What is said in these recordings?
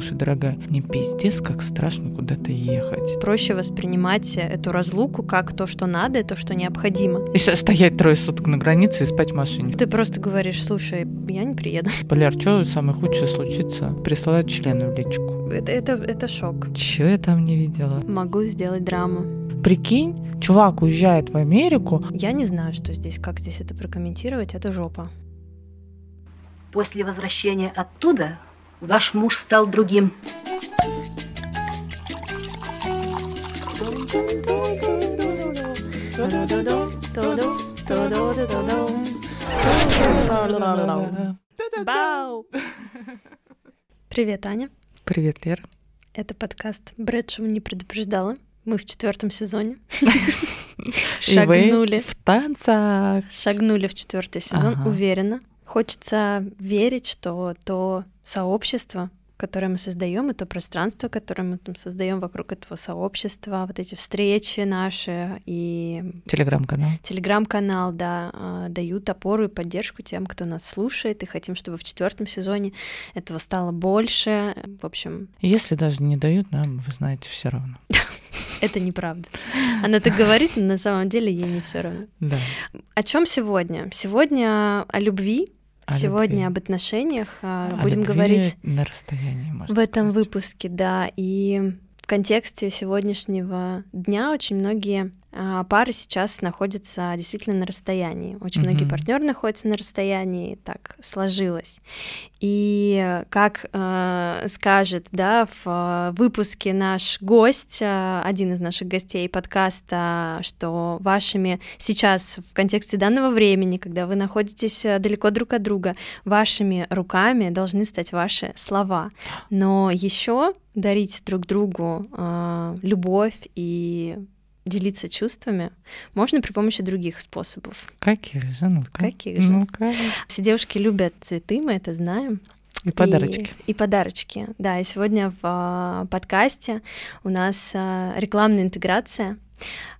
слушай, дорогая, мне пиздец, как страшно куда-то ехать. Проще воспринимать эту разлуку как то, что надо, и то, что необходимо. И стоять трое суток на границе и спать в машине. Ты просто говоришь, слушай, я не приеду. Поляр, что самое худшее случится? Присылают члены в личку. Это, это, это шок. Чего я там не видела? Могу сделать драму. Прикинь, чувак уезжает в Америку. Я не знаю, что здесь, как здесь это прокомментировать, это жопа. После возвращения оттуда ваш муж стал другим. Бау! Привет, Аня. Привет, Лера. Это подкаст Брэдшоу не предупреждала. Мы в четвертом сезоне. Шагнули. в танцах. Шагнули в четвертый сезон, уверенно. Хочется верить, что то сообщество, которое мы создаем, и то пространство, которое мы там создаем вокруг этого сообщества, вот эти встречи наши и телеграм-канал, телеграм-канал, да, а, дают опору и поддержку тем, кто нас слушает, и хотим, чтобы в четвертом сезоне этого стало больше. В общем, если даже не дают, нам, вы знаете, все равно. Это неправда. Она так говорит, но на самом деле ей не все равно. Да. О чем сегодня? Сегодня о любви, о Сегодня любви. об отношениях о будем говорить на расстоянии, в этом сказать. выпуске, да. И в контексте сегодняшнего дня очень многие а, пары сейчас находятся действительно на расстоянии. Очень mm-hmm. многие партнеры находятся на расстоянии, так сложилось. И как э, скажет, да, в э, выпуске наш гость, один из наших гостей подкаста, что вашими сейчас в контексте данного времени, когда вы находитесь далеко друг от друга, вашими руками должны стать ваши слова. Но еще дарить друг другу э, любовь и делиться чувствами можно при помощи других способов. Каких же? Ну Каких же? ну Все девушки любят цветы, мы это знаем. И подарочки. И, и подарочки, да. И сегодня в а, подкасте у нас а, рекламная интеграция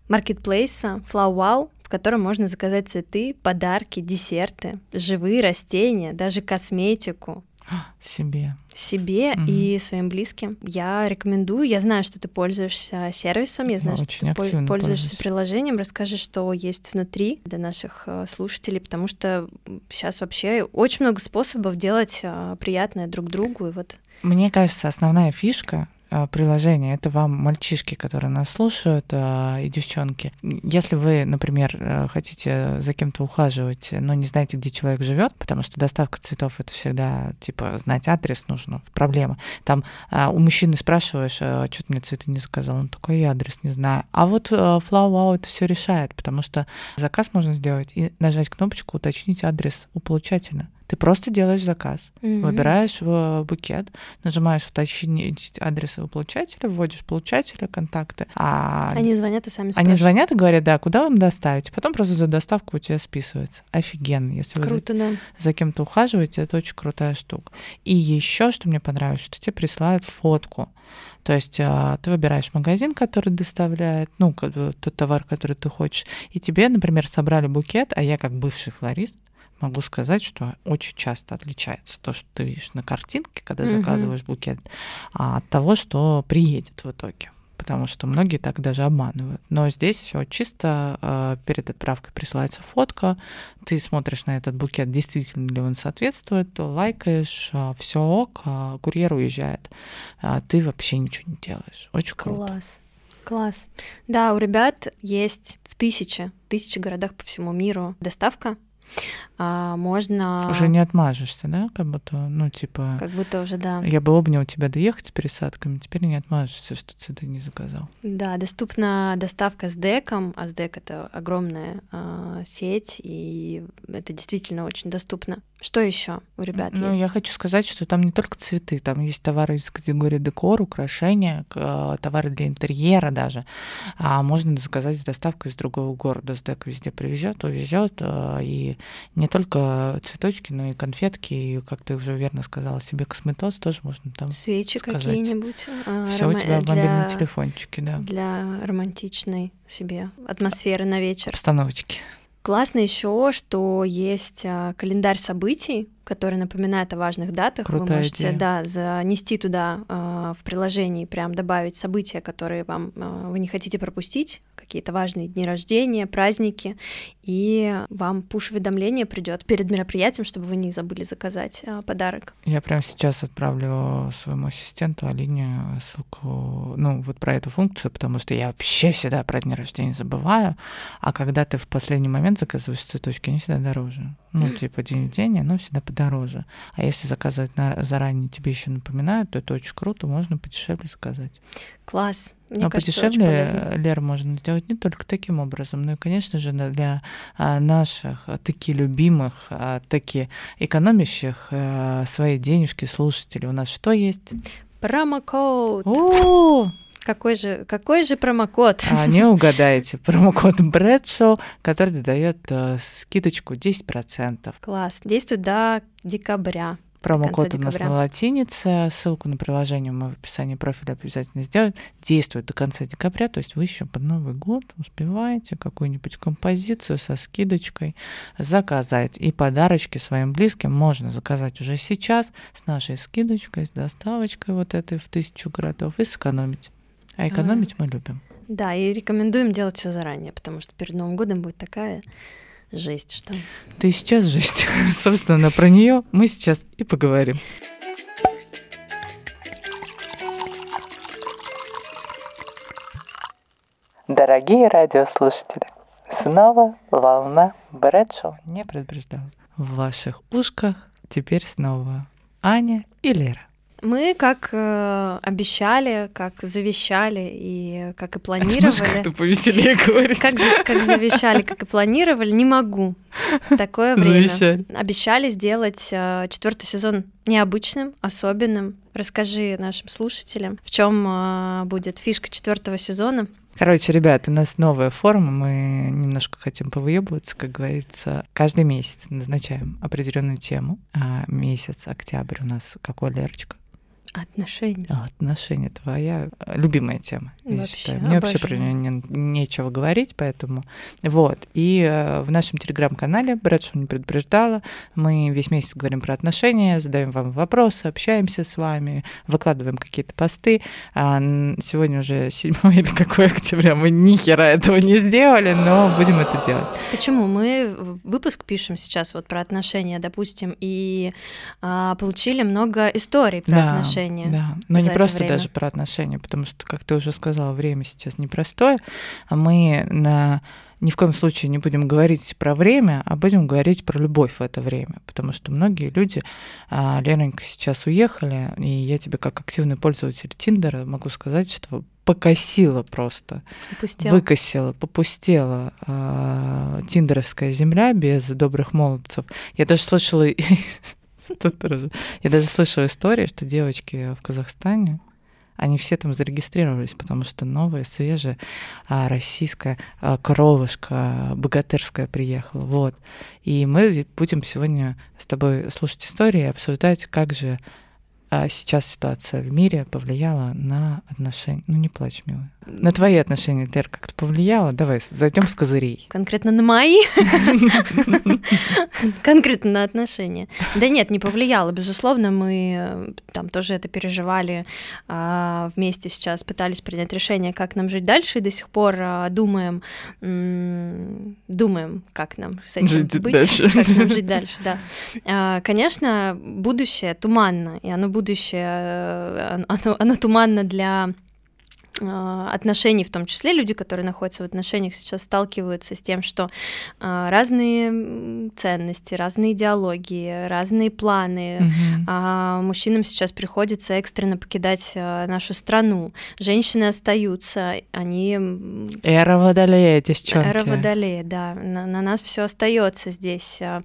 маркетплейса FlowWow, в котором можно заказать цветы, подарки, десерты, живые растения, даже косметику, себе. Себе mm-hmm. и своим близким. Я рекомендую. Я знаю, что ты пользуешься сервисом, я знаю, я что ты пользуешься пользуюсь. приложением. Расскажи, что есть внутри для наших э, слушателей, потому что сейчас вообще очень много способов делать э, приятное друг другу. И вот. Мне кажется, основная фишка приложение. Это вам мальчишки, которые нас слушают, э, и девчонки. Если вы, например, э, хотите за кем-то ухаживать, но не знаете, где человек живет, потому что доставка цветов это всегда типа знать адрес нужно, проблема. Там у мужчины спрашиваешь, а что ты мне цветы не заказал, он такой, я адрес не знаю. А вот Flow Wow это все решает, потому что заказ можно сделать и нажать кнопочку уточнить адрес у получателя. Ты просто делаешь заказ, mm-hmm. выбираешь в букет, нажимаешь уточнить адрес своего получателя, вводишь получателя, контакты. А они звонят и сами спрашивают. Они звонят и говорят, да, куда вам доставить? Потом просто за доставку у тебя списывается. Офигенно. Если Круто, вы за, да. за кем-то ухаживаете, это очень крутая штука. И еще, что мне понравилось, что тебе присылают фотку. То есть а, ты выбираешь магазин, который доставляет, ну, тот товар, который ты хочешь, и тебе, например, собрали букет, а я как бывший флорист, могу сказать, что очень часто отличается то, что ты видишь на картинке, когда mm-hmm. заказываешь букет, а от того, что приедет в итоге. Потому что многие так даже обманывают. Но здесь все чисто э, перед отправкой присылается фотка, ты смотришь на этот букет, действительно ли он соответствует, то лайкаешь, э, все ок, э, курьер уезжает. Э, ты вообще ничего не делаешь. Очень круто. Класс. Класс. Да, у ребят есть в тысячи, тысячи городах по всему миру доставка а, можно... Уже не отмажешься, да? Как будто, ну, типа... Как будто уже, да. Я бы обнял тебя доехать с пересадками, теперь не отмажешься, что ты не заказал. Да, доступна доставка с деком, а с дек — это огромная э, сеть, и это действительно очень доступно. Что еще у ребят ну, есть? Я хочу сказать, что там не только цветы, там есть товары из категории декор, украшения, э, товары для интерьера даже. А можно заказать с доставкой из другого города. С дек везде привезет, увезет, э, и не только цветочки, но и конфетки, и, как ты уже верно сказала, себе косметоз тоже можно там Свечи какие-нибудь. А, Все рома... у тебя в мобильном телефончике, да. Для романтичной себе атмосферы на вечер. Обстановочки. Классно еще, что есть а, календарь событий, который напоминает о важных датах. Крутая вы можете, идея. да, занести туда э, в приложении, прям добавить события, которые вам э, вы не хотите пропустить, какие-то важные дни рождения, праздники, и вам пуш-уведомление придет перед мероприятием, чтобы вы не забыли заказать э, подарок. Я прямо сейчас отправлю своему ассистенту Алине ссылку, ну, вот про эту функцию, потому что я вообще всегда про дни рождения забываю, а когда ты в последний момент заказываешь цветочки, они всегда дороже. Ну, типа день в день, оно всегда подороже. А если заказывать на, заранее, тебе еще напоминают, то это очень круто, можно подешевле заказать. Класс. Мне но кажется, подешевле, полезно. Лер, можно сделать не только таким образом, но и, конечно же, для а, наших а, таки любимых, а, таки экономящих а, свои денежки слушателей. У нас что есть? Промокод. О, Какой же, какой же промокод? а, не угадаете. Промокод Брэдшоу, который дает а, скидочку 10%. Класс. Действует до декабря. Промокод у нас на латинице. Ссылку на приложение мы в описании профиля обязательно сделаем. Действует до конца декабря, то есть вы еще под Новый год успеваете какую-нибудь композицию со скидочкой заказать. И подарочки своим близким можно заказать уже сейчас с нашей скидочкой, с доставочкой вот этой в тысячу городов и сэкономить. А экономить мы любим. Да, и рекомендуем делать все заранее, потому что перед Новым годом будет такая жесть, что Ты сейчас жесть. Собственно, про нее мы сейчас и поговорим. Дорогие радиослушатели, снова волна Брэдшоу не предупреждала. В ваших ушках теперь снова Аня и Лера. Мы, как э, обещали, как завещали и как и планировали, как-то повеселее говорить? как, как завещали, как и планировали, не могу. Такое время. Завещали. Обещали сделать э, четвертый сезон необычным, особенным. Расскажи нашим слушателям, в чем будет фишка четвертого сезона. Короче, ребят, у нас новая форма, мы немножко хотим повыебываться, как говорится. Каждый месяц назначаем определенную тему. А месяц октябрь у нас какой, Лерочка? Отношения. Отношения твоя любимая тема, я Вообще, считаю. Мне вообще про нее нечего говорить, поэтому вот. И э, в нашем телеграм-канале Брэдшоу не предупреждала. Мы весь месяц говорим про отношения, задаем вам вопросы, общаемся с вами, выкладываем какие-то посты. А, сегодня уже 7 или какой октября, мы ни хера этого не сделали, но будем это делать. Почему? Мы выпуск пишем сейчас вот про отношения, допустим, и а, получили много историй про Да, отношения. Да, но не просто время. даже про отношения, потому что, как ты уже сказала, время сейчас непростое, а мы на ни в коем случае не будем говорить про время, а будем говорить про любовь в это время, потому что многие люди, а, Ленонька, сейчас уехали, и я тебе как активный пользователь Тиндера могу сказать, что покосила просто, Опустел. выкосила, попустела а, тиндеровская земля без добрых молодцев. Я даже слышала, я даже слышала истории, что девочки в Казахстане, они все там зарегистрировались, потому что новая, свежая а, российская а, коровушка богатырская приехала. Вот. И мы будем сегодня с тобой слушать истории и обсуждать, как же а, сейчас ситуация в мире повлияла на отношения. Ну, не плачь, милая. На твои отношения, Лер, как-то повлияло? Давай, зайдем с козырей. Конкретно на мои? Конкретно на отношения. Да нет, не повлияло. Безусловно, мы э, там тоже это переживали а, вместе сейчас, пытались принять решение, как нам жить дальше, и до сих пор а, думаем, думаем, как нам с этим Жить быть, дальше. как нам жить дальше, да. А, Конечно, будущее туманно, и оно будущее, э, оно, оно туманно для отношений, в том числе люди, которые находятся в отношениях, сейчас сталкиваются с тем, что а, разные ценности, разные идеологии, разные планы. Мгм. А мужчинам сейчас приходится экстренно покидать а, нашу страну. Женщины остаются, они Эра водолея, девчонки. Эра Водолея, да. На, на нас все остается здесь. А,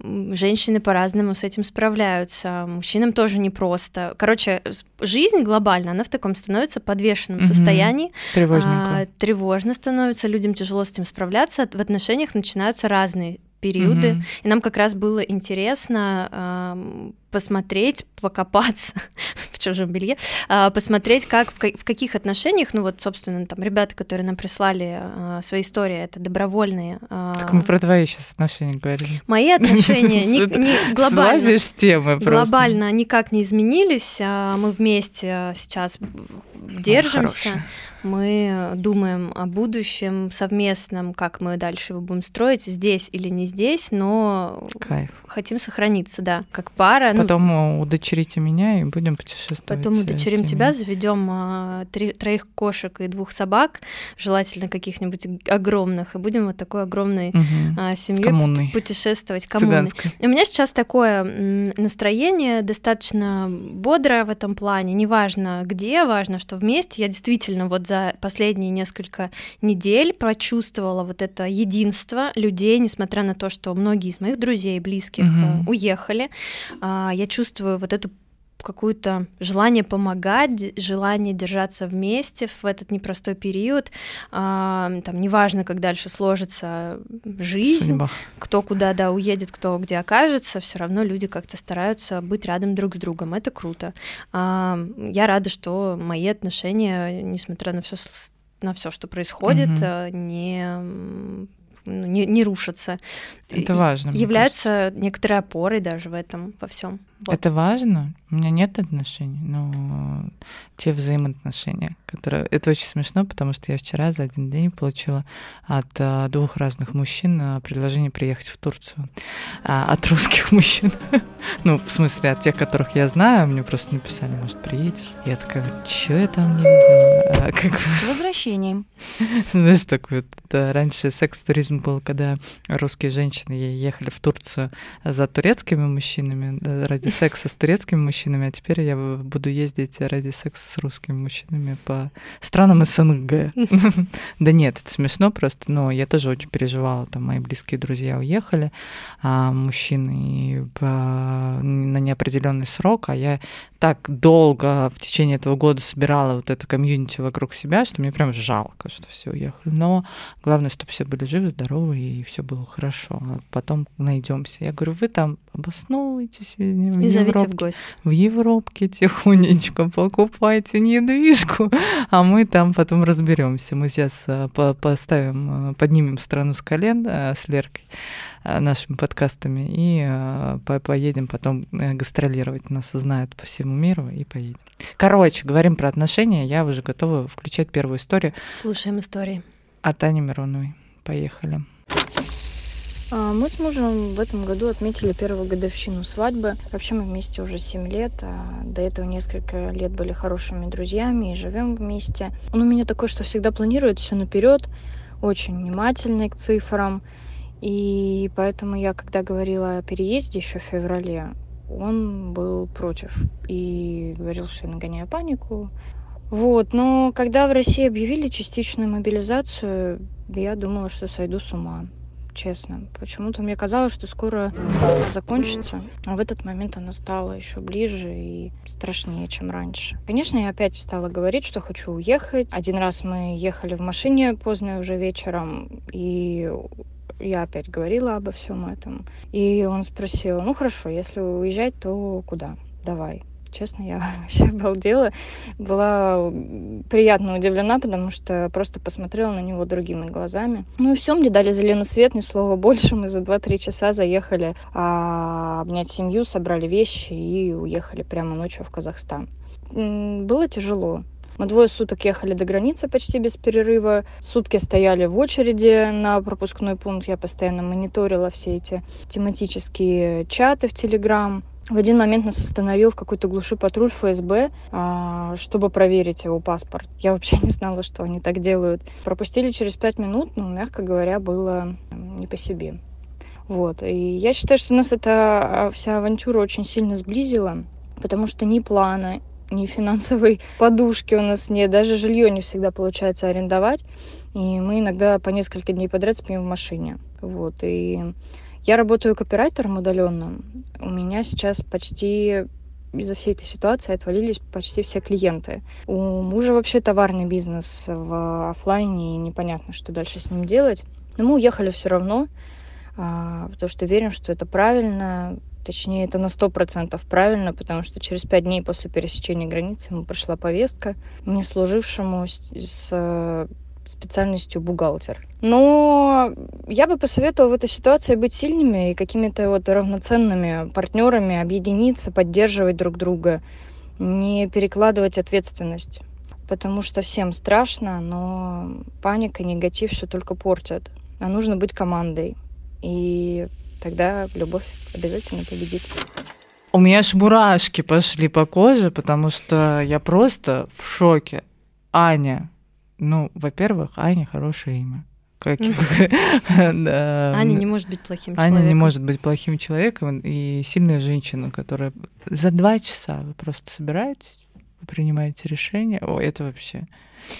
Женщины по-разному с этим справляются. Мужчинам тоже непросто. Короче, жизнь глобально, она в таком становится подвешенном Мгм. состоянии. Тревожненько. А, тревожно становится, людям тяжело с этим справляться. В отношениях начинаются разные периоды. Мгм. И нам как раз было интересно ам, посмотреть, покопаться в чужом белье, а, посмотреть, как в, в каких отношениях, ну вот, собственно, там ребята, которые нам прислали а, свои истории, это добровольные. А, так мы про твои сейчас отношения говорили. Мои отношения не, не глобально. с темы просто. Глобально никак не изменились. Мы вместе сейчас держимся мы думаем о будущем совместном, как мы дальше его будем строить, здесь или не здесь, но Кайф. хотим сохраниться, да, как пара. Ну, потом ну, удочерите меня и будем путешествовать. Потом удочерим тебя, заведем а, три, троих кошек и двух собак, желательно каких-нибудь огромных, и будем вот такой огромной угу. а, семьей путешествовать коммунной. У меня сейчас такое настроение достаточно бодрое в этом плане, неважно где, важно, что вместе. Я действительно вот за последние несколько недель прочувствовала вот это единство людей, несмотря на то, что многие из моих друзей, близких угу. уехали. А, я чувствую вот эту какое-то желание помогать, желание держаться вместе в этот непростой период. А, там неважно, как дальше сложится жизнь, Судьба. кто куда да уедет, кто где окажется, все равно люди как-то стараются быть рядом друг с другом. Это круто. А, я рада, что мои отношения, несмотря на все на все, что происходит, mm-hmm. не ну, не, не рушатся. Это важно. Являются некоторой опорой даже в этом, во всем. Вот. Это важно. У меня нет отношений, но те взаимоотношения, которые... Это очень смешно, потому что я вчера за один день получила от а, двух разных мужчин а, предложение приехать в Турцию. А, от русских мужчин. ну, в смысле, от тех, которых я знаю, мне просто написали, может, приедешь? Я такая, что я там не видела? А, как... С возвращением. Знаешь, такой вот, да, раньше секс-туризм был, когда русские женщины ехали в Турцию за турецкими мужчинами ради секса с турецкими мужчинами, а теперь я буду ездить ради секса с русскими мужчинами по странам СНГ. Да нет, это смешно просто, но я тоже очень переживала, там мои близкие друзья уехали, а мужчины на неопределенный срок, а я так долго в течение этого года собирала вот это комьюнити вокруг себя, что мне прям жалко, что все уехали. Но главное, чтобы все были живы, здоровы и все было хорошо. А потом найдемся. Я говорю, вы там обосновываетесь в и зовите в гости. В Европке тихонечко покупайте недвижку, а мы там потом разберемся. Мы сейчас э, поставим, э, поднимем страну с колен э, с Леркой нашими подкастами и поедем потом гастролировать. Нас узнают по всему миру и поедем. Короче, говорим про отношения. Я уже готова включать первую историю. Слушаем истории. От Ани Мироновой. Поехали. А, мы с мужем в этом году отметили первую годовщину свадьбы. Вообще мы вместе уже 7 лет. А до этого несколько лет были хорошими друзьями и живем вместе. Он у меня такой, что всегда планирует все наперед, очень внимательный к цифрам. И поэтому я, когда говорила о переезде еще в феврале, он был против и говорил, что я нагоняю панику. Вот, но когда в России объявили частичную мобилизацию, я думала, что сойду с ума честно. Почему-то мне казалось, что скоро закончится, а в этот момент она стала еще ближе и страшнее, чем раньше. Конечно, я опять стала говорить, что хочу уехать. Один раз мы ехали в машине поздно уже вечером, и я опять говорила обо всем этом. И он спросил, ну хорошо, если уезжать, то куда? Давай. Честно, я вообще обалдела. Была приятно удивлена, потому что просто посмотрела на него другими глазами. Ну и все, мне дали зеленый свет, ни слова больше. Мы за 2-3 часа заехали а, обнять семью, собрали вещи и уехали прямо ночью в Казахстан. Было тяжело. Мы двое суток ехали до границы почти без перерыва. Сутки стояли в очереди на пропускной пункт. Я постоянно мониторила все эти тематические чаты в Телеграм. В один момент нас остановил в какой-то глуши патруль ФСБ, а, чтобы проверить его паспорт. Я вообще не знала, что они так делают. Пропустили через пять минут, ну, мягко говоря, было не по себе. Вот. И я считаю, что нас эта а, вся авантюра очень сильно сблизила, потому что ни плана, ни финансовой подушки у нас нет, даже жилье не всегда получается арендовать. И мы иногда по несколько дней подряд спим в машине. Вот. И я работаю копирайтером удаленным. У меня сейчас почти из-за всей этой ситуации отвалились почти все клиенты. У мужа вообще товарный бизнес в офлайне, и непонятно, что дальше с ним делать. Но мы уехали все равно, а, потому что верим, что это правильно. Точнее, это на сто процентов правильно, потому что через пять дней после пересечения границы ему пришла повестка не служившему с, специальностью бухгалтер. Но я бы посоветовала в этой ситуации быть сильными и какими-то вот равноценными партнерами, объединиться, поддерживать друг друга, не перекладывать ответственность. Потому что всем страшно, но паника, негатив все только портят. А нужно быть командой. И тогда любовь обязательно победит. У меня аж мурашки пошли по коже, потому что я просто в шоке. Аня. Ну, во-первых, Аня хорошее имя. Как... Аня не может быть плохим человеком. Аня не может быть плохим человеком и сильная женщина, которая за два часа вы просто собираетесь, вы принимаете решение. О, это вообще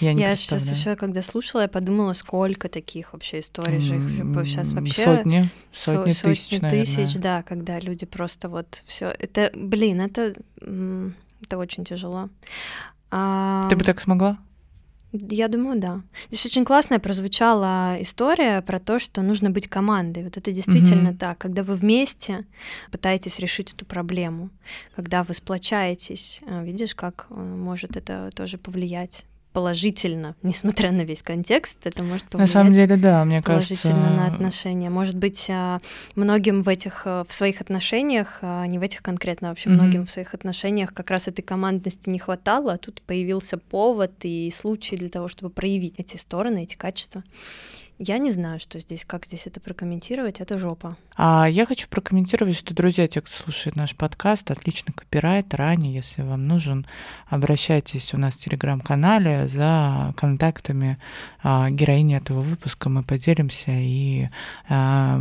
я не Я сейчас еще, когда слушала, я подумала, сколько таких вообще историй же сейчас вообще сотни, сотни, сотни тысяч, тысяч, да, когда люди просто вот все. Это, блин, это это очень тяжело. А... Ты бы так смогла? Я думаю, да. Здесь очень классная прозвучала история про то, что нужно быть командой. Вот это действительно mm-hmm. так, когда вы вместе пытаетесь решить эту проблему, когда вы сплочаетесь, э, видишь, как э, может это тоже повлиять положительно, несмотря на весь контекст, это может повлиять на самом деле, да, мне положительно кажется... на отношения. Может быть, а, многим в этих э, в своих отношениях, а, не в этих конкретно, а вообще mm-hmm. многим в своих отношениях как раз этой командности не хватало, а тут появился повод и случай для того, чтобы проявить эти стороны, эти качества. Я не знаю, что здесь, как здесь это прокомментировать, это жопа. А я хочу прокомментировать, что, друзья, те, кто слушает наш подкаст, отличный копирайт, ранее, если вам нужен, обращайтесь у нас в телеграм-канале за контактами а, героини этого выпуска, мы поделимся и а,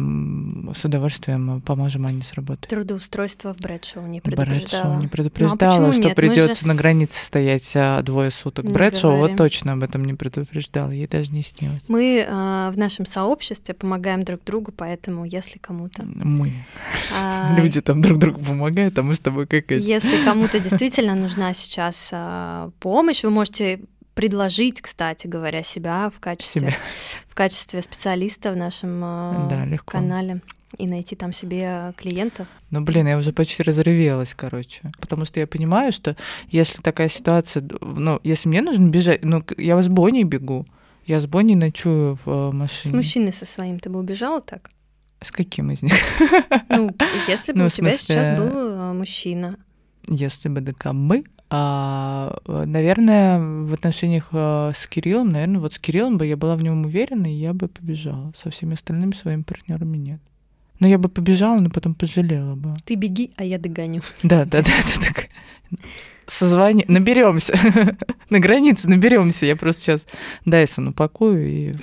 с удовольствием поможем Ане сработать. Трудоустройство в Брэдшоу не предупреждало. Брэдшоу не предупреждало, ну, а что придется же... на границе стоять а, двое суток. Не Брэдшоу говорим. вот точно об этом не предупреждал, ей даже не снилось. Мы а, в нашем сообществе, помогаем друг другу, поэтому если кому-то... Мы. А... Люди там друг другу помогают, а мы с тобой как эти. Если кому-то действительно нужна сейчас а, помощь, вы можете предложить, кстати говоря, себя в качестве, себя. В качестве специалиста в нашем а, да, легко. канале и найти там себе клиентов. Ну, блин, я уже почти разревелась, короче. Потому что я понимаю, что если такая ситуация, ну, если мне нужно бежать, ну, я с Бонни бегу, я с Бонни ночую в э, машине. С мужчиной со своим ты бы убежала так? С каким из них? Ну, если бы ну, у тебя сейчас был э, мужчина. Если бы да мы, а, наверное, в отношениях э, с Кириллом, наверное, вот с Кириллом бы я была в нем уверена, и я бы побежала. Со всеми остальными своими партнерами нет. Но я бы побежала, но потом пожалела бы. Ты беги, а я догоню. Да, да, да, это так. Созвони, наберемся на границе, наберемся. Я просто сейчас Дайсон упакую и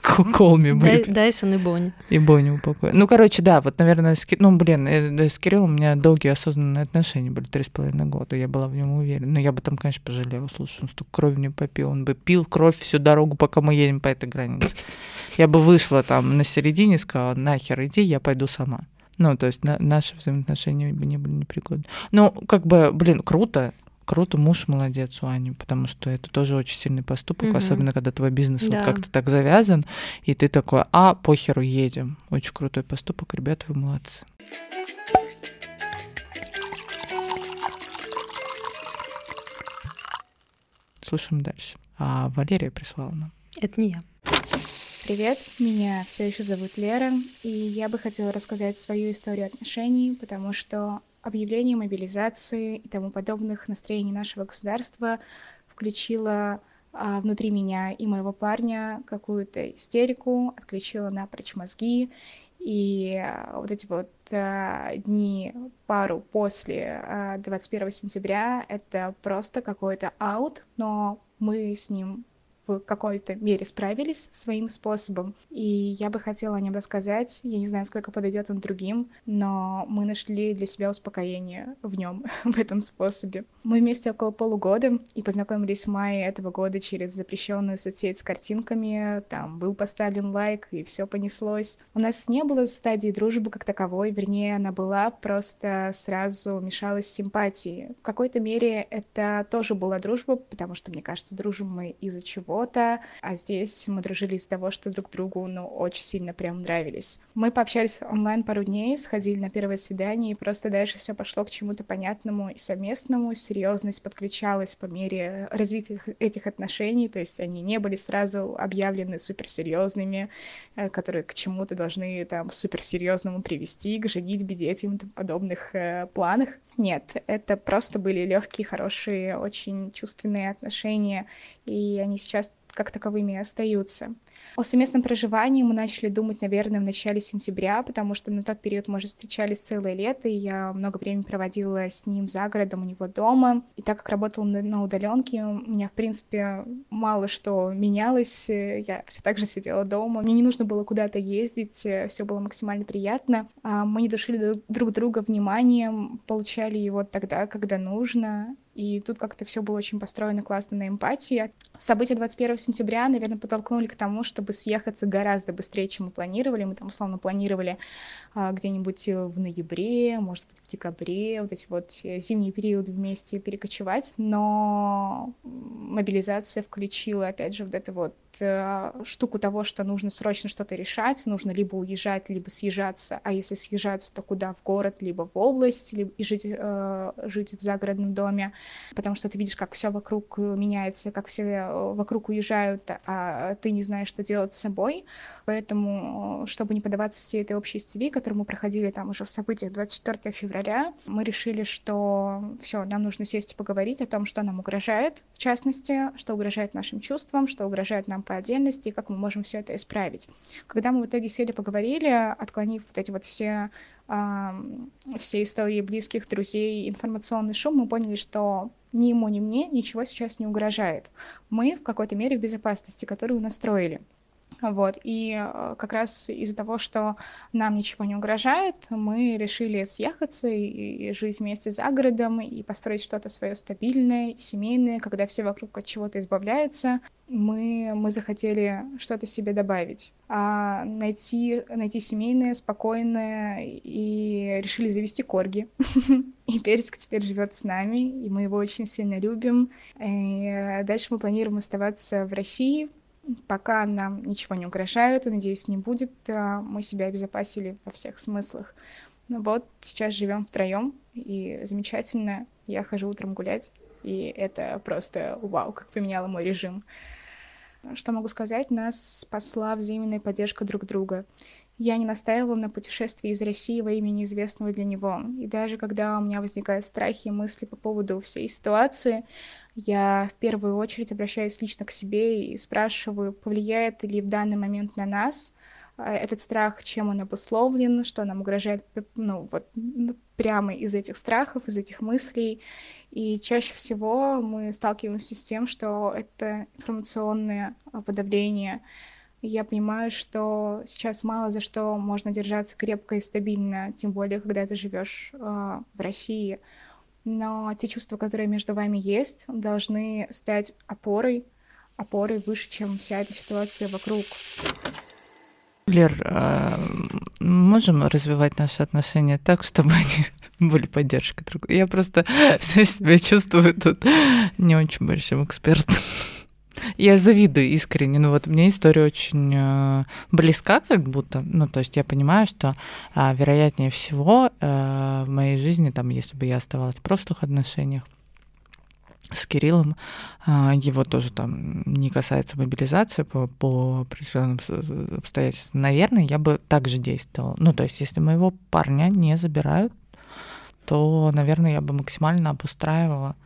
Колми будет. Дайсон и Бонни. И Бонни упакую. Ну, короче, да, вот, наверное, с, ну, блин, э, с Кириллом у меня долгие осознанные отношения были, три с половиной года, я была в нем уверена. Но я бы там, конечно, пожалела, слушай, он столько крови не попил, он бы пил кровь всю дорогу, пока мы едем по этой границе. Я бы вышла там на середине, сказала, нахер иди, я пойду сама. Ну, то есть на, наши взаимоотношения бы не были непригодны. Ну, как бы, блин, круто, круто, муж молодец у Ани, потому что это тоже очень сильный поступок, угу. особенно когда твой бизнес да. вот как-то так завязан, и ты такой, а, похеру, едем. Очень крутой поступок, ребята, вы молодцы. Слушаем дальше. А Валерия прислала нам. Это не я. Привет, меня все еще зовут Лера, и я бы хотела рассказать свою историю отношений, потому что объявление мобилизации и тому подобных настроений нашего государства включило а, внутри меня и моего парня какую-то истерику, отключила напрочь мозги, и а, вот эти вот а, дни, пару после а, 21 сентября, это просто какой-то аут, но мы с ним в какой-то мере справились своим способом. И я бы хотела о нем рассказать. Я не знаю, сколько подойдет он другим, но мы нашли для себя успокоение в нем, в этом способе. Мы вместе около полугода и познакомились в мае этого года через запрещенную соцсеть с картинками. Там был поставлен лайк, и все понеслось. У нас не было стадии дружбы как таковой, вернее, она была, просто сразу мешалась симпатии. В какой-то мере это тоже была дружба, потому что, мне кажется, дружим мы из-за чего чего-то, а здесь мы дружили из-за того, что друг другу, ну, очень сильно прям нравились. Мы пообщались онлайн пару дней, сходили на первое свидание, и просто дальше все пошло к чему-то понятному и совместному, серьезность подключалась по мере развития этих отношений, то есть они не были сразу объявлены суперсерьезными, которые к чему-то должны там суперсерьезному привести, к женитьбе, детям и подобных э, планах. Нет, это просто были легкие, хорошие, очень чувственные отношения, и они сейчас как таковыми остаются. О совместном проживании мы начали думать, наверное, в начале сентября, потому что на тот период мы уже встречались целое лето, и я много времени проводила с ним за городом у него дома. И так как работала на удаленке, у меня, в принципе, мало что менялось. Я все так же сидела дома. Мне не нужно было куда-то ездить, все было максимально приятно. А мы не душили друг друга вниманием, получали его тогда, когда нужно. И тут как-то все было очень построено классно на эмпатии. События 21 сентября, наверное, подтолкнули к тому, чтобы съехаться гораздо быстрее, чем мы планировали. Мы там, условно, планировали а, где-нибудь в ноябре, может быть, в декабре, вот эти вот зимние периоды вместе перекочевать. Но мобилизация включила, опять же, вот это вот э, штуку того, что нужно срочно что-то решать, нужно либо уезжать, либо съезжаться, а если съезжаться, то куда? В город, либо в область, либо и жить, э, жить в загородном доме, потому что ты видишь, как все вокруг меняется, как все э, вокруг уезжают, а ты не знаешь, что делать с собой, поэтому, чтобы не поддаваться всей этой общей стили, которую мы проходили там уже в событиях 24 февраля, мы решили, что все, нам нужно сесть и поговорить о том, что нам угрожает, в частности, что угрожает нашим чувствам, что угрожает нам по отдельности, и как мы можем все это исправить. Когда мы в итоге сели, поговорили, отклонив вот эти вот все все истории близких, друзей, информационный шум, мы поняли, что ни ему, ни мне ничего сейчас не угрожает. Мы в какой-то мере в безопасности, которую настроили. Вот, и э, как раз из-за того, что нам ничего не угрожает, мы решили съехаться и, жить вместе за городом, и построить что-то свое стабильное, семейное, когда все вокруг от чего-то избавляются. Мы, мы захотели что-то себе добавить, а найти, найти семейное, спокойное, и решили завести корги. И Персик теперь живет с нами, и мы его очень сильно любим. И дальше мы планируем оставаться в России, Пока нам ничего не угрожает, и, надеюсь, не будет, а, мы себя обезопасили во всех смыслах. Ну вот, сейчас живем втроем, и замечательно. Я хожу утром гулять, и это просто вау, как поменяло мой режим. Что могу сказать? Нас спасла взаимная поддержка друг друга. Я не настаивала на путешествии из России во имя неизвестного для него. И даже когда у меня возникают страхи и мысли по поводу всей ситуации, я в первую очередь обращаюсь лично к себе и спрашиваю, повлияет ли в данный момент на нас а, этот страх, чем он обусловлен, что нам угрожает, ну, вот прямо из этих страхов, из этих мыслей. И чаще всего мы сталкиваемся с тем, что это информационное подавление. Я понимаю, что сейчас мало за что можно держаться крепко и стабильно, тем более, когда ты живешь э, в России но те чувства, которые между вами есть, должны стать опорой, опорой выше, чем вся эта ситуация вокруг. Лер, а можем развивать наши отношения так, чтобы они были поддержкой друг Я просто себя чувствую тут не очень большим экспертом. Я завидую искренне. Ну вот мне история очень э, близка как будто. Ну то есть я понимаю, что э, вероятнее всего э, в моей жизни, там, если бы я оставалась в прошлых отношениях, с Кириллом, э, его тоже там не касается мобилизации по, по определенным обстоятельствам. Наверное, я бы так же действовала. Ну, то есть, если моего парня не забирают, то, наверное, я бы максимально обустраивала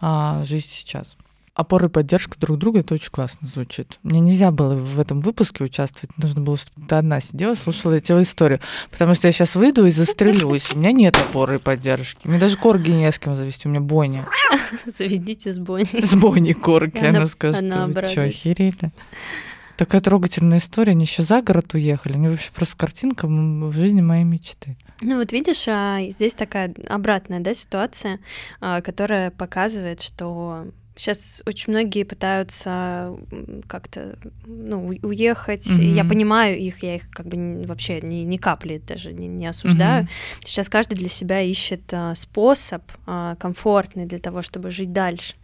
а, жизнь сейчас опора и поддержка друг друга, это очень классно звучит. Мне нельзя было в этом выпуске участвовать, нужно было, чтобы ты одна сидела, слушала эти историю, потому что я сейчас выйду и застрелюсь, у меня нет опоры и поддержки. Мне даже корги не с кем завести, у меня Боня. Заведите с Бонни. С Бонни корги, она, она скажет, она вы что, охерели? Такая трогательная история, они еще за город уехали, они вообще просто картинка в жизни моей мечты. Ну вот видишь, а, здесь такая обратная да, ситуация, а, которая показывает, что Сейчас очень многие пытаются как-то ну, уехать. Mm-hmm. Я понимаю их, я их как бы вообще ни, ни капли даже не, не осуждаю. Mm-hmm. Сейчас каждый для себя ищет а, способ а, комфортный для того, чтобы жить дальше.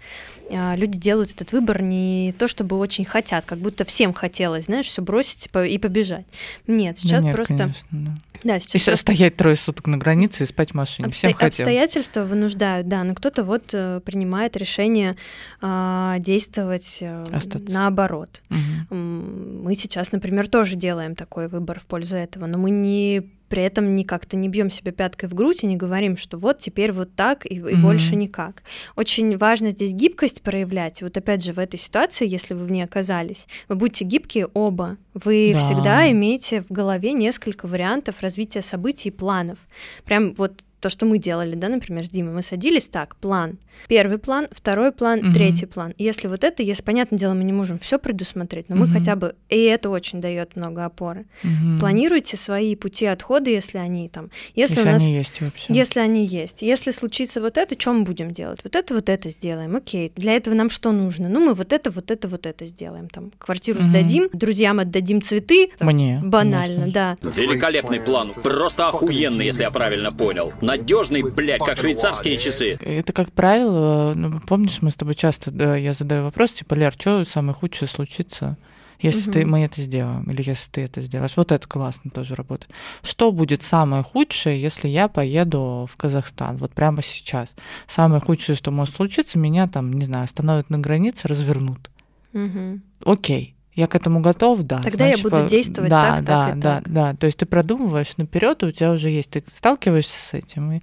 А, люди делают этот выбор не то, чтобы очень хотят, как будто всем хотелось, знаешь, все бросить и побежать. Нет, сейчас да нет, просто. Конечно, да. Да, сейчас и просто... стоять трое суток на границе и спать в машине. Обсто... Всем хотел. Обстоятельства вынуждают, да, но кто-то вот э, принимает решение действовать э, наоборот. Угу. Мы сейчас, например, тоже делаем такой выбор в пользу этого, но мы не при этом не как-то не бьем себя пяткой в грудь и не говорим, что вот теперь вот так и, и mm-hmm. больше никак. Очень важно здесь гибкость проявлять. Вот опять же в этой ситуации, если вы в ней оказались, вы будьте гибкие оба. Вы да. всегда имеете в голове несколько вариантов развития событий и планов. Прям вот то, что мы делали, да, например, с Димой, мы садились так, план. Первый план, второй план, угу. третий план. Если вот это, если, понятное дело, мы не можем все предусмотреть, но угу. мы хотя бы, и это очень дает много опоры. Угу. Планируйте свои пути отхода, если они там. Если, если у нас, они есть вообще. Если они есть. Если случится вот это, что мы будем делать? Вот это, вот это сделаем. Окей. Для этого нам что нужно? Ну, мы вот это, вот это, вот это сделаем. Там квартиру угу. сдадим, друзьям отдадим цветы. Мне. Банально, да. Великолепный план. Просто охуенный, если я правильно понял надежный, блядь, как швейцарские часы. Это, как правило, ну, помнишь, мы с тобой часто, да, я задаю вопрос, типа, Лер, что самое худшее случится? если угу. ты, мы это сделаем, или если ты это сделаешь. Вот это классно тоже работает. Что будет самое худшее, если я поеду в Казахстан, вот прямо сейчас? Самое худшее, что может случиться, меня там, не знаю, остановят на границе, развернут. Угу. Окей я к этому готов, да. Тогда значит, я буду действовать да, так, да, так и да, так. Да, То есть ты продумываешь наперед, у тебя уже есть, ты сталкиваешься с этим. И...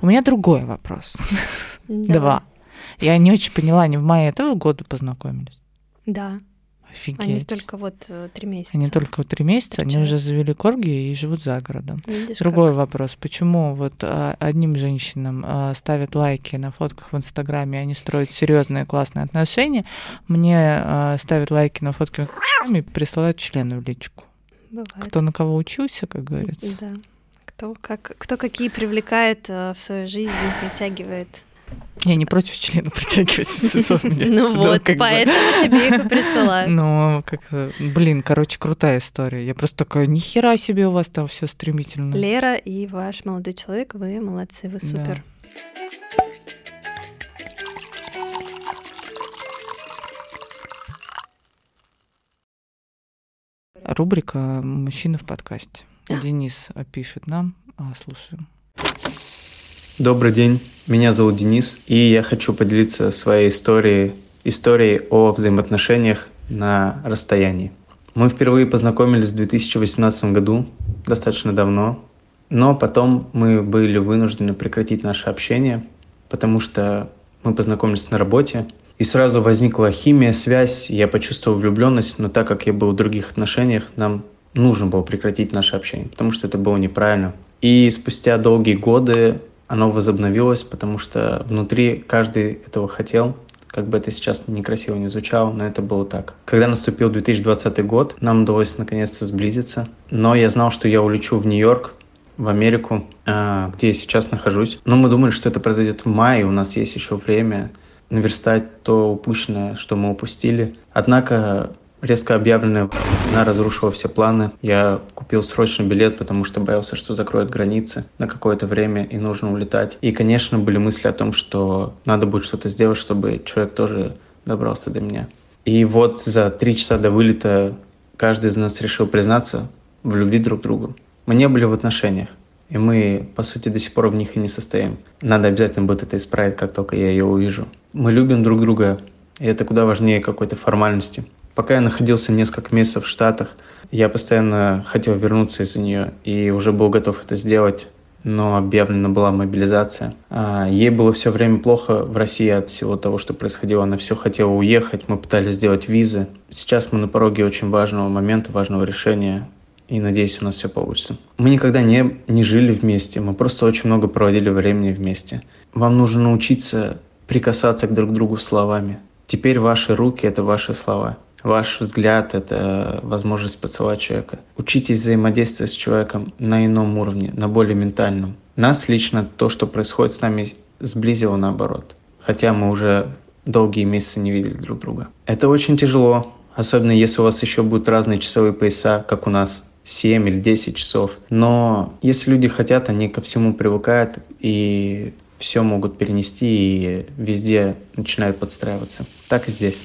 У меня другой вопрос. Два. Я не очень поняла, они в мае этого года познакомились? Да. Офигеть. Они только вот э, три месяца. Они только вот три месяца, Встречают. они уже завели корги и живут за городом. Видишь, Другой как? вопрос, почему вот а, одним женщинам а, ставят лайки на фотках в Инстаграме, они строят серьезные классные отношения, мне а, ставят лайки на фотках и присылают члены в личку. Бывает. Кто на кого учился, как говорится. Да. Кто, как, кто какие привлекает в свою жизнь, притягивает я не против члена притягивать Ну вот, поэтому тебе их и присылают. Ну, как блин, короче, крутая история. Я просто такая, нихера себе у вас там все стремительно. Лера и ваш молодой человек, вы молодцы, вы супер. Рубрика «Мужчины в подкасте». Денис пишет нам, а, слушаем. Добрый день, меня зовут Денис, и я хочу поделиться своей историей, историей о взаимоотношениях на расстоянии. Мы впервые познакомились в 2018 году, достаточно давно, но потом мы были вынуждены прекратить наше общение, потому что мы познакомились на работе, и сразу возникла химия, связь, я почувствовал влюбленность, но так как я был в других отношениях, нам нужно было прекратить наше общение, потому что это было неправильно. И спустя долгие годы оно возобновилось, потому что внутри каждый этого хотел, как бы это сейчас некрасиво не звучало, но это было так. Когда наступил 2020 год, нам удалось наконец-то сблизиться, но я знал, что я улечу в Нью-Йорк, в Америку, а, где я сейчас нахожусь. Но мы думали, что это произойдет в мае, у нас есть еще время наверстать то упущенное, что мы упустили. Однако Резко объявленная она разрушила все планы. Я купил срочный билет, потому что боялся, что закроют границы на какое-то время и нужно улетать. И, конечно, были мысли о том, что надо будет что-то сделать, чтобы человек тоже добрался до меня. И вот за три часа до вылета каждый из нас решил признаться в любви друг к другу. Мы не были в отношениях, и мы, по сути, до сих пор в них и не состоим. Надо обязательно будет это исправить, как только я ее увижу. Мы любим друг друга, и это куда важнее какой-то формальности. Пока я находился несколько месяцев в Штатах, я постоянно хотел вернуться из-за нее и уже был готов это сделать, но объявлена была мобилизация. А ей было все время плохо в России от всего того, что происходило. Она все хотела уехать, мы пытались сделать визы. Сейчас мы на пороге очень важного момента, важного решения, и надеюсь, у нас все получится. Мы никогда не, не жили вместе, мы просто очень много проводили времени вместе. Вам нужно научиться прикасаться к друг другу словами. Теперь ваши руки — это ваши слова. Ваш взгляд — это возможность поцеловать человека. Учитесь взаимодействовать с человеком на ином уровне, на более ментальном. Нас лично то, что происходит с нами, сблизило наоборот. Хотя мы уже долгие месяцы не видели друг друга. Это очень тяжело, особенно если у вас еще будут разные часовые пояса, как у нас, 7 или 10 часов. Но если люди хотят, они ко всему привыкают и все могут перенести и везде начинают подстраиваться. Так и здесь.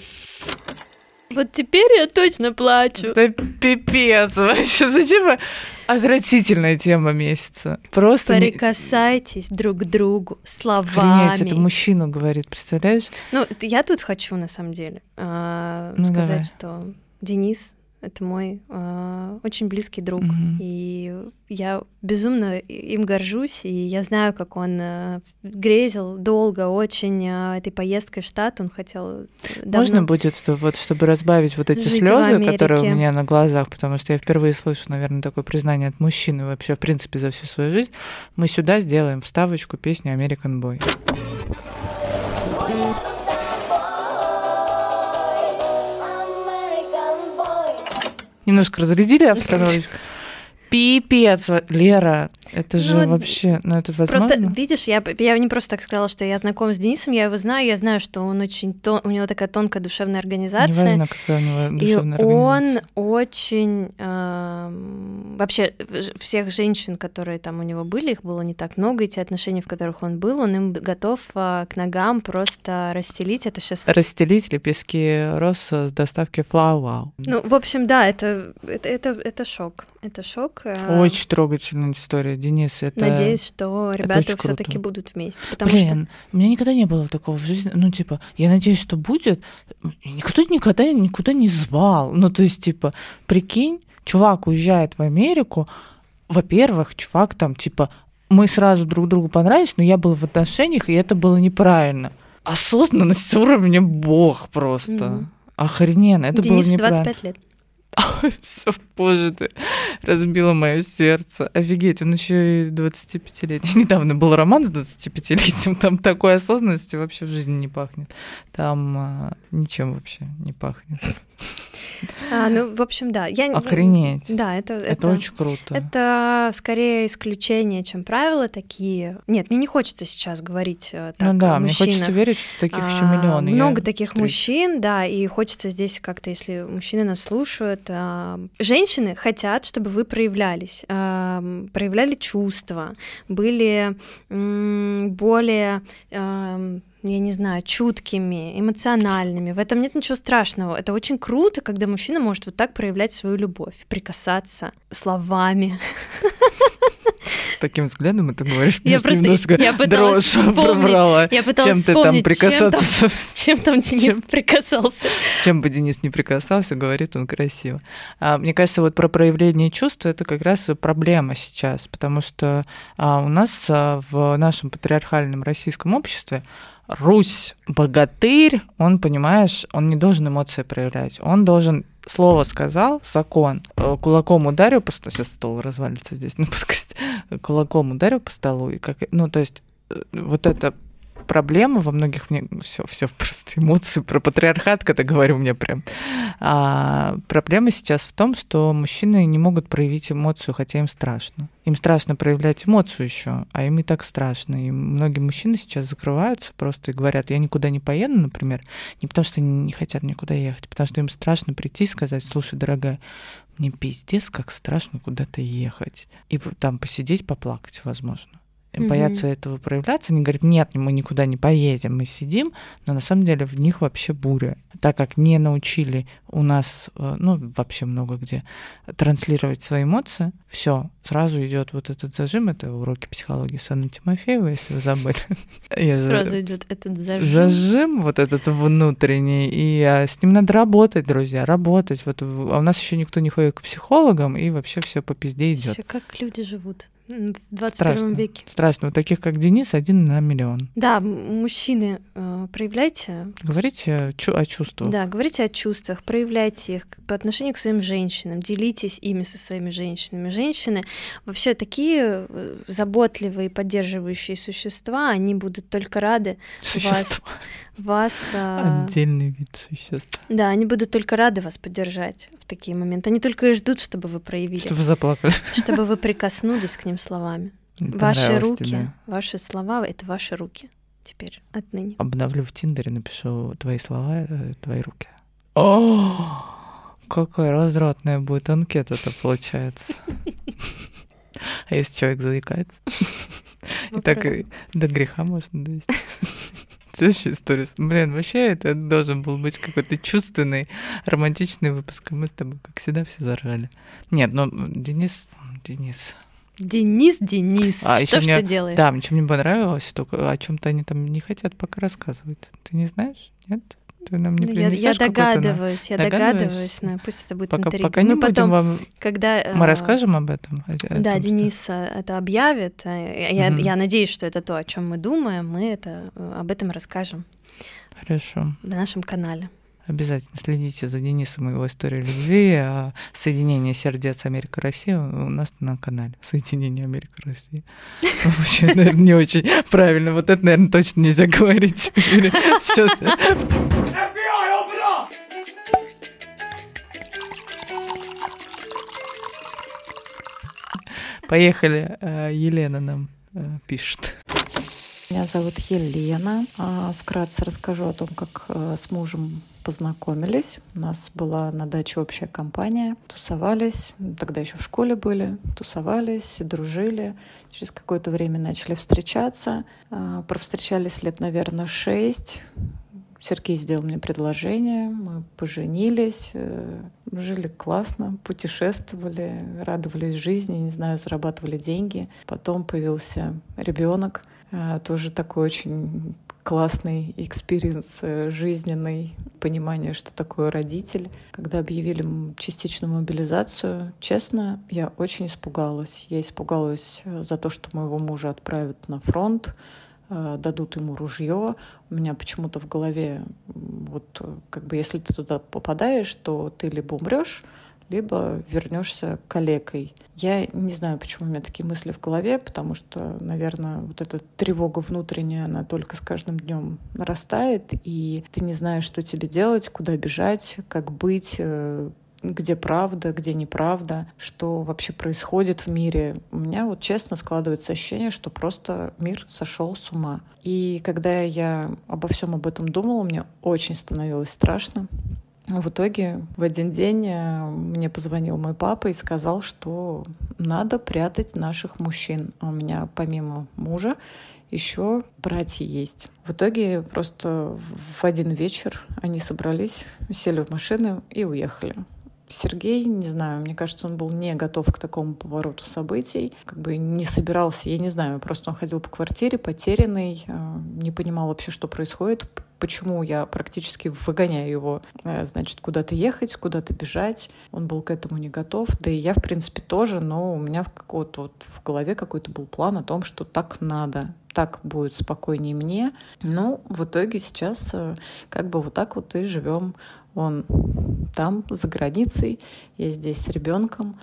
Вот теперь я точно плачу. Да пипец вообще. Зачем вы... Отвратительная тема месяца. Просто... Прикасайтесь не... друг к другу словами. Охренеть, это мужчину говорит, представляешь? Ну, я тут хочу, на самом деле, э, ну, сказать, давай. что Денис это мой э, очень близкий друг, mm-hmm. и я безумно им горжусь, и я знаю, как он э, грезил долго очень э, этой поездкой в штат, он хотел. Э, давно Можно будет, вот, чтобы разбавить вот эти слезы, которые у меня на глазах, потому что я впервые слышу, наверное, такое признание от мужчины вообще в принципе за всю свою жизнь. Мы сюда сделаем вставочку песни American Boy. Немножко разрядили обстановочку. Пипец, Лера, это же ну, вообще, ну это возможно? Просто, видишь, я, я не просто так сказала, что я знаком с Денисом, я его знаю, я знаю, что он очень, тон, у него такая тонкая душевная организация. Неважно, какая у него душевная и он очень, э, вообще, всех женщин, которые там у него были, их было не так много, эти отношения, в которых он был, он им готов э, к ногам просто расстелить, это сейчас... Расстелить лепестки роз с доставки Flower Ну, в общем, да, это, это, это, это шок, это шок. Э. Очень трогательная история Денис, это... Надеюсь, что ребята все таки будут вместе. Потому Блин, что... у меня никогда не было такого в жизни. Ну, типа, я надеюсь, что будет. Никто никогда никуда не звал. Ну, то есть, типа, прикинь, чувак уезжает в Америку, во-первых, чувак там, типа, мы сразу друг другу понравились, но я был в отношениях, и это было неправильно. Осознанность уровня бог просто. Mm-hmm. Охрененно. Это Денису было неправильно. 25 лет. Все, боже ты, разбило мое сердце. Офигеть, он еще и 25-летний. Недавно был роман с 25-летним, там такой осознанности вообще в жизни не пахнет. Там а, ничем вообще не пахнет. А, ну, в общем, да. Я, Охренеть. Да, это, это... Это очень круто. Это скорее исключение, чем правило такие. Нет, мне не хочется сейчас говорить э, так Ну да, мне хочется верить, что таких а, еще миллионы. Много таких встречу. мужчин, да, и хочется здесь как-то, если мужчины нас слушают, а, женщины хотят, чтобы вы проявлялись, а, проявляли чувства, были более... Я не знаю, чуткими, эмоциональными. В этом нет ничего страшного. Это очень круто, когда мужчина может вот так проявлять свою любовь, прикасаться словами. С таким взглядом это говоришь, я просто, немножко я дрожь пробрала. Я пыталась чем ты там прикасаться? Чем там, чем там Денис чем, прикасался? Чем бы Денис не прикасался, говорит он красиво. А, мне кажется, вот про проявление чувств это как раз проблема сейчас, потому что а, у нас а, в нашем патриархальном российском обществе Русь богатырь, он, понимаешь, он не должен эмоции проявлять. Он должен слово сказал, закон, э, кулаком ударил по столу, сейчас стол развалится здесь на подкасте, кулаком ударил по столу, и как, ну, то есть э, вот это проблема во многих мне все все просто эмоции про патриархат, когда говорю мне прям. А, проблема сейчас в том, что мужчины не могут проявить эмоцию, хотя им страшно. Им страшно проявлять эмоцию еще, а им и так страшно. И многие мужчины сейчас закрываются просто и говорят, я никуда не поеду, например, не потому что они не хотят никуда ехать, потому что им страшно прийти и сказать, слушай, дорогая, мне пиздец, как страшно куда-то ехать. И там посидеть, поплакать, возможно mm-hmm. боятся этого проявляться, они говорят, нет, мы никуда не поедем, мы сидим, но на самом деле в них вообще буря. Так как не научили у нас, э, ну, вообще много где, транслировать свои эмоции, все, сразу идет вот этот зажим, это уроки психологии с Анной Тимофеевой, если вы забыли. Сразу идет этот зажим. Зажим вот этот внутренний, и а, с ним надо работать, друзья, работать. Вот а у нас еще никто не ходит к психологам, и вообще все по пизде идет. Как люди живут? В 21 страшно, веке. Страшно. Вот таких, как Денис, один на миллион. Да, мужчины, э, проявляйте... Говорите о чувствах. Да, говорите о чувствах, проявляйте их по отношению к своим женщинам, делитесь ими со своими женщинами. Женщины вообще такие э, заботливые, поддерживающие существа, они будут только рады Существа. вас вас... А, Отдельный вид существ. Да, они будут только рады вас поддержать в такие моменты. Они только и ждут, чтобы вы проявили. Чтобы вы заплакали. Чтобы вы прикоснулись к ним словами. Ваши руки, да. ваши слова — это ваши руки. теперь отныне. Обновлю в Тиндере, напишу твои слова, э, твои руки. О, какая развратная будет анкета-то получается. А если человек заикается? И так до греха можно довести. Следующая история. Блин, вообще это должен был быть какой-то чувственный, романтичный выпуск. Мы с тобой, как всегда, все заржали. Нет, ну, Денис... Денис... Денис, Денис, А, что ж мне, ты делаешь? Да, мне чем мне понравилось, что о чем-то они там не хотят пока рассказывать. Ты не знаешь? Нет? Ты нам не Ну, я, я догадываюсь, я догадываюсь, но пусть это будет Пока, интрига. пока не Мы будем потом, вам... когда... Мы а, расскажем об этом? о- о Да, том, что- Денис а, это объявит. а, Я, Мгм. я надеюсь, что это то, о чем мы думаем. Мы это э, об этом расскажем Хорошо. на нашем канале. Обязательно следите за Денисом и его историей любви. а Соединение сердец Америка-Россия у нас на канале. Соединение Америка-Россия. Вообще, наверное, не очень правильно. Вот это, наверное, точно нельзя говорить. Сейчас. Поехали. Э, Елена нам э, пишет. Меня зовут Елена. А, Вкратце расскажу о том, как с мужем познакомились. У нас была на даче общая компания. Тусовались, тогда еще в школе были, тусовались, дружили. Через какое-то время начали встречаться. А, Провстречались лет, наверное, шесть. Сергей сделал мне предложение, мы поженились, э, жили классно, путешествовали, радовались жизни, не знаю, зарабатывали деньги. Потом появился ребенок, э, тоже такой очень классный experience э, жизненный, понимание, что такое родитель. Когда объявили частичную мобилизацию, честно, я очень испугалась. Я испугалась э, за то, что моего мужа отправят на фронт, э, дадут ему ружье. У меня почему-то в голове, вот как бы если ты туда попадаешь, то ты либо умрешь, либо вернешься калекой. Я не знаю, почему у меня такие мысли в голове, потому что, наверное, вот эта тревога внутренняя, она только с каждым днем нарастает, и ты не знаешь, что тебе делать, куда бежать, как быть, э, где правда, где неправда, что вообще происходит в мире. У меня вот честно складывается ощущение, что просто мир сошел с ума. И когда я обо всем об этом думала, мне очень становилось страшно. В итоге в один день э, мне позвонил мой папа и сказал, что надо прятать наших мужчин. А у меня помимо мужа еще братья есть. В итоге просто в один вечер они собрались, сели в машину и уехали. Сергей, не знаю, мне кажется, он был не готов к такому повороту событий, как бы не собирался, я не знаю, просто он ходил по квартире потерянный, э, не понимал вообще, что происходит, почему я практически выгоняю его, э, значит, куда-то ехать, куда-то бежать. Он был к этому не готов, да и я, в принципе, тоже, но у меня в, какого-то вот в голове какой-то был план о том, что так надо, так будет спокойнее мне. Ну, в итоге сейчас э, как бы вот так вот и живем. Он там, за границей, я здесь с ребенком.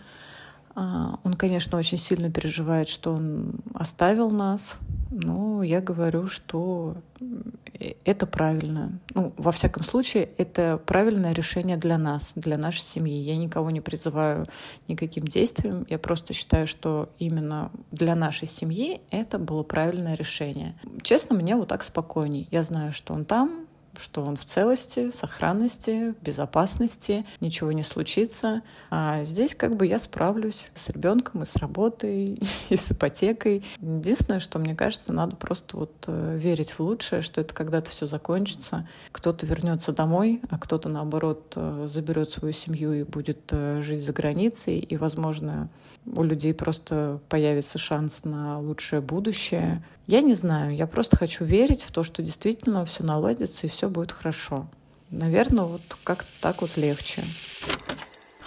А, Он, конечно, очень сильно переживает, что он оставил нас, но я говорю, что э, это правильно. Ну, во всяком случае, это правильное решение для нас, для нашей семьи. Я никого не призываю никаким действиям. Я просто считаю, что именно для нашей семьи это было правильное решение. Честно, мне вот так спокойней. Я знаю, что он там, что он в целости, сохранности, безопасности, ничего не случится. А здесь как бы я справлюсь с ребенком и с работой, и с ипотекой. Единственное, что мне кажется, надо просто вот э, верить в лучшее, что это когда-то все закончится. Кто-то вернется домой, а кто-то наоборот э, заберет свою семью и будет э, жить за границей. И, возможно, у людей просто появится шанс на лучшее будущее. Я не знаю, я просто хочу верить в то, что действительно все наладится и все будет хорошо. Наверное, вот как-то так вот легче.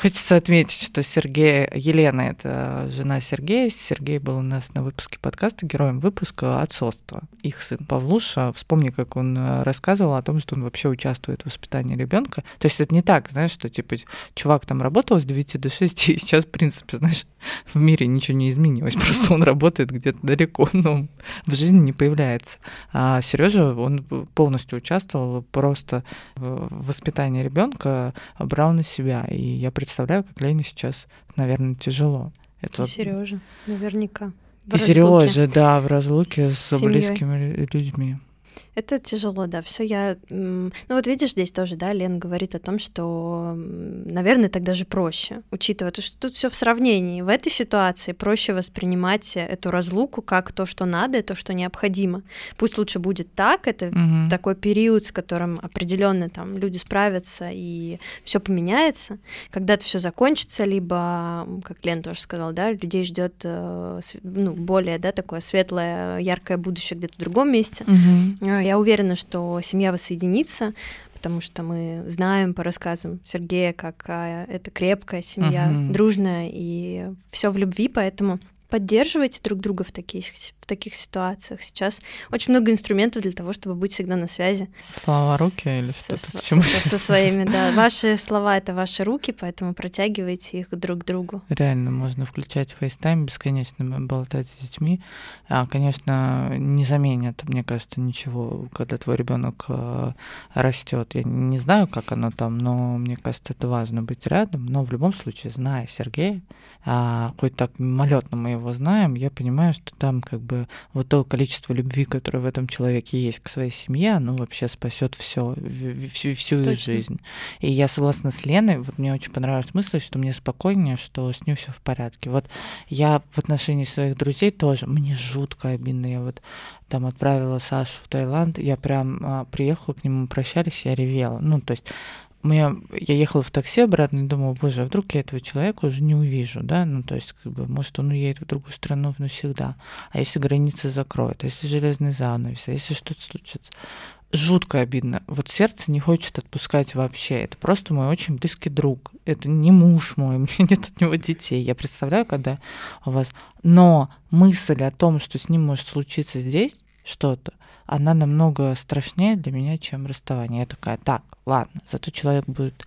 Хочется отметить, что Сергей, Елена — это жена Сергея. Сергей был у нас на выпуске подкаста, героем выпуска «Отцовство». Их сын Павлуша, вспомни, как он э, рассказывал о том, что он вообще участвует в воспитании ребенка. То есть это не так, знаешь, что типа чувак там работал с 9 до 6, и сейчас, в принципе, знаешь, в мире ничего не изменилось. Просто он работает где-то далеко, но в жизни не появляется. А Сережа, он полностью участвовал просто в воспитании ребенка, брал на себя. И я представляю, как Лене сейчас, наверное, тяжело. Это... Сережа, наверняка. В И Сережа, да, в разлуке с с, близкими людьми. Это тяжело, да. Все я. Ну вот видишь, здесь тоже, да, Лен говорит о том, что, наверное, так даже проще, учитывая то, что тут все в сравнении. В этой ситуации проще воспринимать эту разлуку как то, что надо, и то, что необходимо. Пусть лучше будет так. Это угу. такой период, с которым определенно там люди справятся и все поменяется. Когда-то все закончится, либо, как Лен тоже сказал, да, людей ждет э, ну, более, да, такое светлое, яркое будущее где-то в другом месте. Угу. Я уверена, что семья воссоединится, потому что мы знаем по рассказам Сергея, какая это крепкая семья, uh дружная и все в любви, поэтому поддерживайте друг друга в таких, в таких ситуациях. Сейчас очень много инструментов для того, чтобы быть всегда на связи. Слова руки или что-то? Со, со, со своими, да. Ваши слова — это ваши руки, поэтому протягивайте их друг к другу. Реально, можно включать FaceTime, бесконечно болтать с детьми. А, конечно, не заменят, мне кажется, ничего, когда твой ребенок э, растет. Я не знаю, как оно там, но мне кажется, это важно быть рядом. Но в любом случае, зная Сергея, а, хоть так мимолетно мы его знаем, я понимаю, что там как бы вот то количество любви, которое в этом человеке есть к своей семье, оно вообще спасет все, всю, всю Точно. жизнь. И я согласна с Леной, вот мне очень понравилась мысль, что мне спокойнее, что с ним все в порядке. Вот я в отношении своих друзей тоже, мне жутко обидно, я вот там отправила Сашу в Таиланд, я прям а, приехала к нему, прощались, я ревела. Ну, то есть меня, я ехала в такси обратно и думала, боже, а вдруг я этого человека уже не увижу, да, ну, то есть, как бы, может, он уедет в другую страну навсегда, а если границы закроют, а если железный занавес, а если что-то случится. Жутко обидно. Вот сердце не хочет отпускать вообще. Это просто мой очень близкий друг. Это не муж мой, у меня нет от него детей. Я представляю, когда у вас... Но мысль о том, что с ним может случиться здесь что-то, она намного страшнее для меня, чем расставание. Я такая, так, ладно, зато человек будет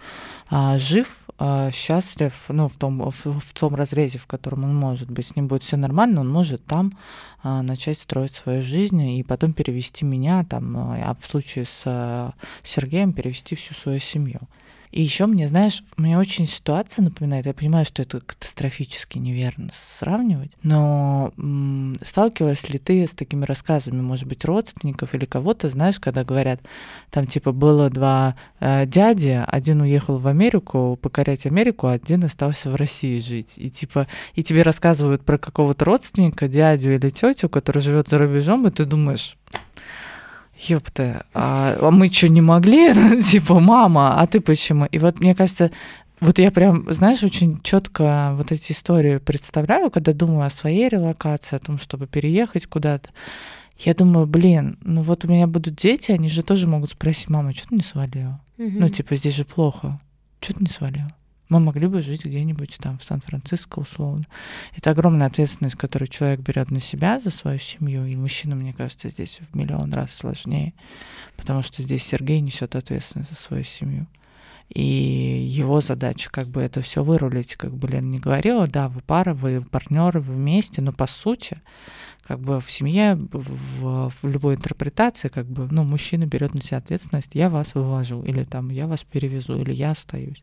а, жив, а, счастлив, ну, в том, в, в том разрезе, в котором он может быть, с ним будет все нормально, он может там а, начать строить свою жизнь и потом перевести меня, там, а в случае с а, Сергеем перевести всю свою семью. И еще мне, знаешь, мне очень ситуация напоминает, я понимаю, что это катастрофически неверно сравнивать, но м- сталкивалась ли ты с такими рассказами, может быть, родственников или кого-то, знаешь, когда говорят, там типа было два э, дяди, один уехал в Америку покорять Америку, а один остался в России жить. И типа, и тебе рассказывают про какого-то родственника, дядю или тетю, который живет за рубежом, и ты думаешь, ёпта, а, а мы что, не могли? типа, мама, а ты почему? И вот мне кажется, вот я прям, знаешь, очень четко вот эти истории представляю, когда думаю о своей релокации, о том, чтобы переехать куда-то. Я думаю, блин, ну вот у меня будут дети, они же тоже могут спросить, мама, что ты не свалила? Угу. Ну, типа, здесь же плохо. Что ты не свалила? Мы могли бы жить где-нибудь там в Сан-Франциско условно. Это огромная ответственность, которую человек берет на себя за свою семью. И мужчина, мне кажется, здесь в миллион раз сложнее, потому что здесь Сергей несет ответственность за свою семью. И его задача как бы это все вырулить, как бы Лена не говорила, да, вы пара, вы партнеры, вы вместе, но по сути, как бы в семье, в, в любой интерпретации, как бы, ну, мужчина берет на себя ответственность, я вас вывожу, или там, я вас перевезу, или я остаюсь.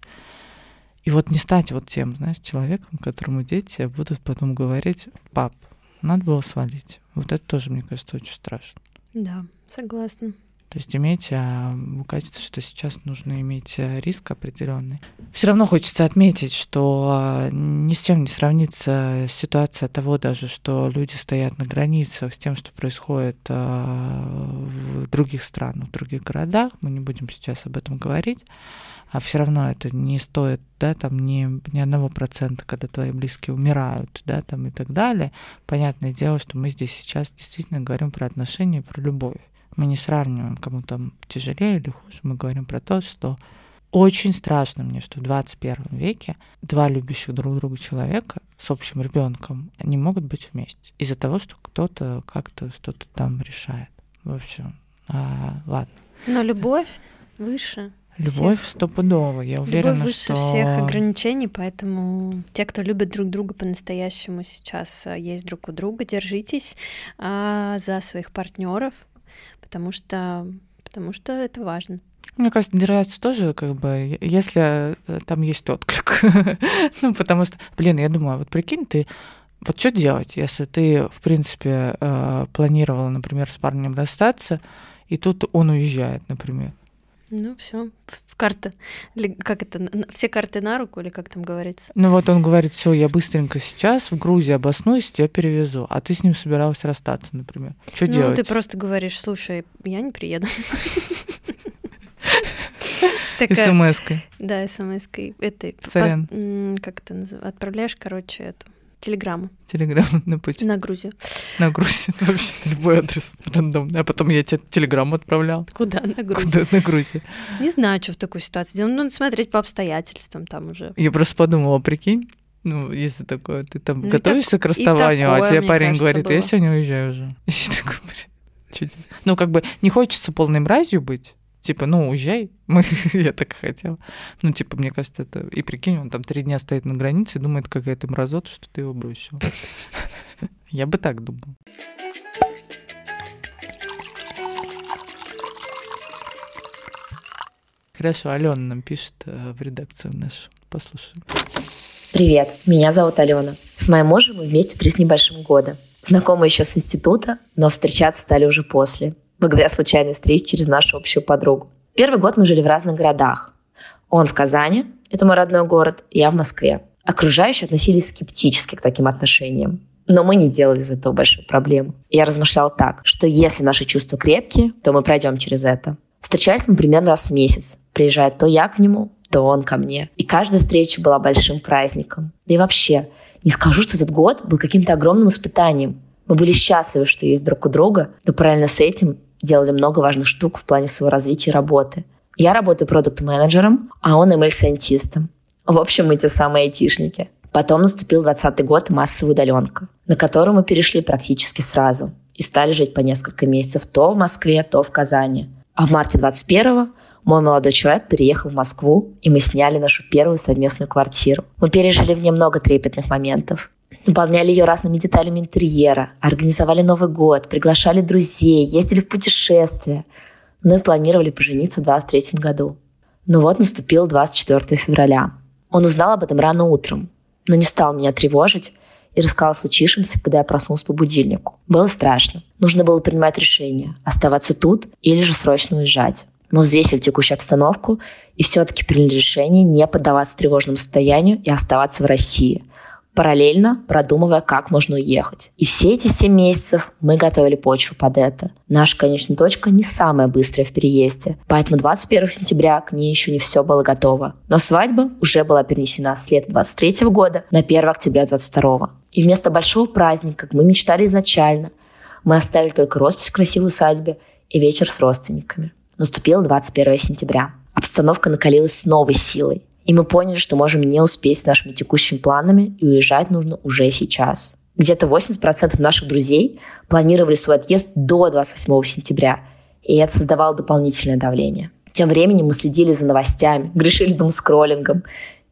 И вот не стать вот тем, знаешь, человеком, которому дети будут потом говорить, пап, надо было свалить. Вот это тоже, мне кажется, очень страшно. Да, согласна. То есть иметь, а, кажется, что сейчас нужно иметь а, риск определенный. Все равно хочется отметить, что а, ни с чем не сравнится ситуация того даже, что люди стоят на границах с тем, что происходит а, в других странах, в других городах. Мы не будем сейчас об этом говорить а все равно это не стоит, да, там ни, ни одного процента, когда твои близкие умирают, да, там и так далее. Понятное дело, что мы здесь сейчас действительно говорим про отношения, про любовь. Мы не сравниваем, кому там тяжелее или хуже, мы говорим про то, что очень страшно мне, что в 21 веке два любящих друг друга человека с общим ребенком не могут быть вместе из-за того, что кто-то как-то что-то там решает. В общем, а, ладно. Но любовь выше Любовь всех. стопудово, я уверена, Любовь выше что... всех ограничений, поэтому те, кто любит друг друга по-настоящему сейчас э, есть друг у друга, держитесь а, за своих партнеров, потому что, потому что это важно. Мне кажется, держаться тоже, как бы, если э, там есть отклик. ну, потому что, блин, я думаю, вот прикинь, ты вот что делать, если ты, в принципе, э, планировала, например, с парнем расстаться, И тут он уезжает, например. Ну, все, карта. Как это? Все карты на руку, или как там говорится? Ну вот он говорит, все, я быстренько сейчас в Грузии обоснуюсь, тебя перевезу. А ты с ним собиралась расстаться, например. Что ну, делать? ты просто говоришь, слушай, я не приеду. СМС-кой. Да, СМС-кой. Этой. Как это называется? Отправляешь, короче, эту телеграмму. Телеграмму на почту. На Грузию. На Грузию. Вообще любой адрес рандомный. А потом я тебе телеграмму отправлял. Куда? На Грузию. Куда? На Грузию. Не знаю, что в такой ситуации делать. Ну, надо смотреть по обстоятельствам там уже. Я просто подумала, прикинь, ну, если такое, ты там ну, готовишься так, к расставанию, такое, а тебе парень кажется, говорит, было. я сегодня уезжаю уже. И такой, блин, ну, как бы не хочется полной мразью быть, Типа, ну, уезжай. Мы, я так хотела. Ну, типа, мне кажется, это... И прикинь, он там три дня стоит на границе и думает, какая-то мразота, что ты его бросил. Я бы так думал. Хорошо, Алена нам пишет э, в редакцию нашу. Послушаем. Привет, меня зовут Алена. С моим мужем мы вместе три с небольшим года. Знакомы еще с института, но встречаться стали уже после благодаря случайной встрече через нашу общую подругу. Первый год мы жили в разных городах. Он в Казани, это мой родной город, я в Москве. Окружающие относились скептически к таким отношениям. Но мы не делали из этого большой проблемы. Я размышляла так, что если наши чувства крепкие, то мы пройдем через это. Встречались мы примерно раз в месяц. Приезжает то я к нему, то он ко мне. И каждая встреча была большим праздником. Да и вообще, не скажу, что этот год был каким-то огромным испытанием. Мы были счастливы, что есть друг у друга, но параллельно с этим делали много важных штук в плане своего развития работы. Я работаю продукт-менеджером, а он ML-сайентистом. В общем, мы те самые айтишники. Потом наступил 20 год и массовая удаленка, на которую мы перешли практически сразу и стали жить по несколько месяцев то в Москве, то в Казани. А в марте 21-го мой молодой человек переехал в Москву, и мы сняли нашу первую совместную квартиру. Мы пережили в ней много трепетных моментов. Наполняли ее разными деталями интерьера, организовали Новый год, приглашали друзей, ездили в путешествия. Ну и планировали пожениться в 23 году. Но вот наступил 24 февраля. Он узнал об этом рано утром, но не стал меня тревожить и рассказал о когда я проснулась по будильнику. Было страшно. Нужно было принимать решение, оставаться тут или же срочно уезжать. Мы взвесили текущую обстановку и все-таки приняли решение не поддаваться тревожному состоянию и оставаться в России – параллельно продумывая, как можно уехать. И все эти 7 месяцев мы готовили почву под это. Наша конечная точка не самая быстрая в переезде, поэтому 21 сентября к ней еще не все было готово. Но свадьба уже была перенесена с лета 23 года на 1 октября 22. И вместо большого праздника, как мы мечтали изначально, мы оставили только роспись в красивой усадьбе и вечер с родственниками. Наступил 21 сентября. Обстановка накалилась с новой силой. И мы поняли, что можем не успеть с нашими текущими планами, и уезжать нужно уже сейчас. Где-то 80% наших друзей планировали свой отъезд до 28 сентября, и это создавало дополнительное давление. Тем временем мы следили за новостями, грешили скроллингом,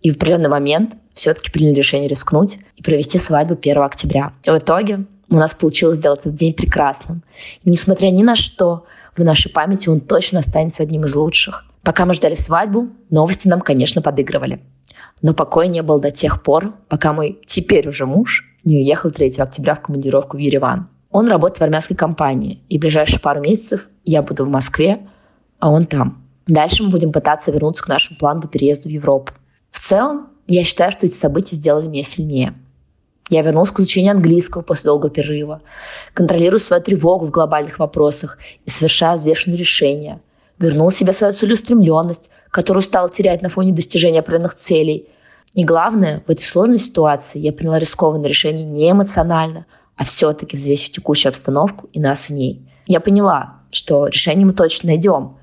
и в определенный момент все-таки приняли решение рискнуть и провести свадьбу 1 октября. И в итоге у нас получилось сделать этот день прекрасным. И несмотря ни на что, в нашей памяти он точно останется одним из лучших. Пока мы ждали свадьбу, новости нам, конечно, подыгрывали. Но покоя не было до тех пор, пока мой теперь уже муж не уехал 3 октября в командировку в Ереван. Он работает в армянской компании, и ближайшие пару месяцев я буду в Москве, а он там. Дальше мы будем пытаться вернуться к нашему плану по переезду в Европу. В целом, я считаю, что эти события сделали меня сильнее. Я вернулся к изучению английского после долгого перерыва, контролирую свою тревогу в глобальных вопросах и совершаю взвешенные решения – вернул себе свою целеустремленность, которую стал терять на фоне достижения определенных целей. И главное, в этой сложной ситуации я приняла рискованное решение не эмоционально, а все-таки взвесив текущую обстановку и нас в ней. Я поняла, что решение мы точно найдем,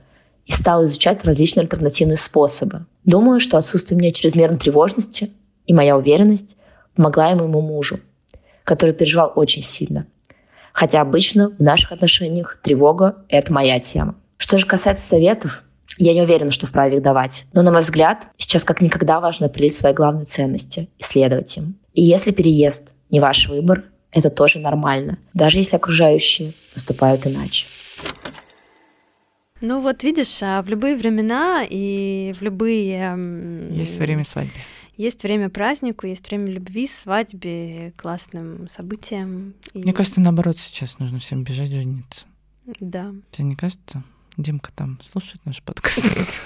и стала изучать различные альтернативные способы. Думаю, что отсутствие у меня чрезмерной тревожности и моя уверенность помогла и моему мужу, который переживал очень сильно. Хотя обычно в наших отношениях тревога – это моя тема. Что же касается советов, я не уверена, что вправе их давать. Но, на мой взгляд, сейчас как никогда важно определить свои главные ценности и следовать им. И если переезд не ваш выбор, это тоже нормально, даже если окружающие поступают иначе. Ну вот видишь, а в любые времена и в любые... Есть время свадьбы. Есть время празднику, есть время любви, свадьбе, классным событиям. И... Мне кажется, наоборот, сейчас нужно всем бежать жениться. Да. Тебе не кажется? Димка там слушает наш подкаст.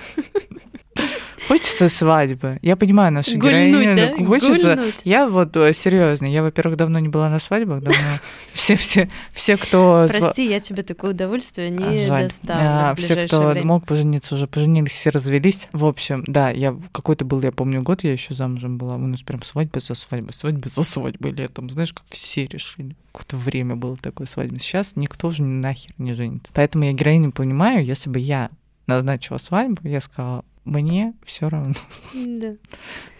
Хочется свадьбы. Я понимаю нашу Гульнуть, героиню. да? ну, Хочется. Гульнуть. Я вот э, серьезно. Я, во-первых, давно не была на свадьбах. Давно все, все, все, кто Прости, я тебе такое удовольствие не Жаль. доставлю А, все, кто время. мог пожениться, уже поженились, все развелись. В общем, да, я какой-то был, я помню, год я еще замужем была. У нас прям свадьба за свадьбой, свадьба за свадьбой летом. Знаешь, как все решили. Какое-то время было такое свадьба. Сейчас никто же нахер не женится. Поэтому я героиню понимаю, если бы я назначила свадьбу, я сказала, мне все равно. Да.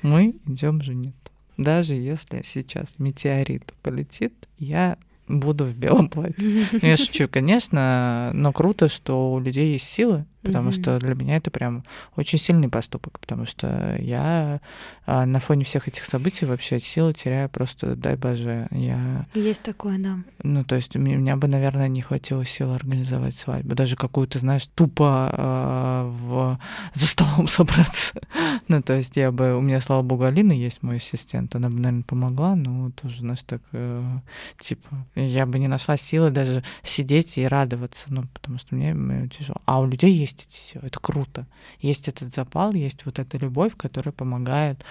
Мы идем жениться. Даже если сейчас метеорит полетит, я буду в белом платье. Ну, я шучу, конечно, но круто, что у людей есть силы, потому Мгм. что для меня это прям очень сильный поступок, потому что я а, на фоне всех этих событий вообще силы теряю просто, дай боже, я, Есть такое, да. ну, то есть у меня, у меня бы, наверное, не хватило сил организовать свадьбу, даже какую-то, знаешь, тупо а, в, за столом собраться. ну, то есть я бы, у меня, слава богу, Алина есть мой ассистент, она бы, наверное, помогла, но тоже, знаешь, так, э, типа, я бы не нашла силы даже сидеть и радоваться, ну, потому что мне, мне тяжело. А у людей есть эти силы, это круто. Есть этот запал, есть вот эта любовь, которая помогает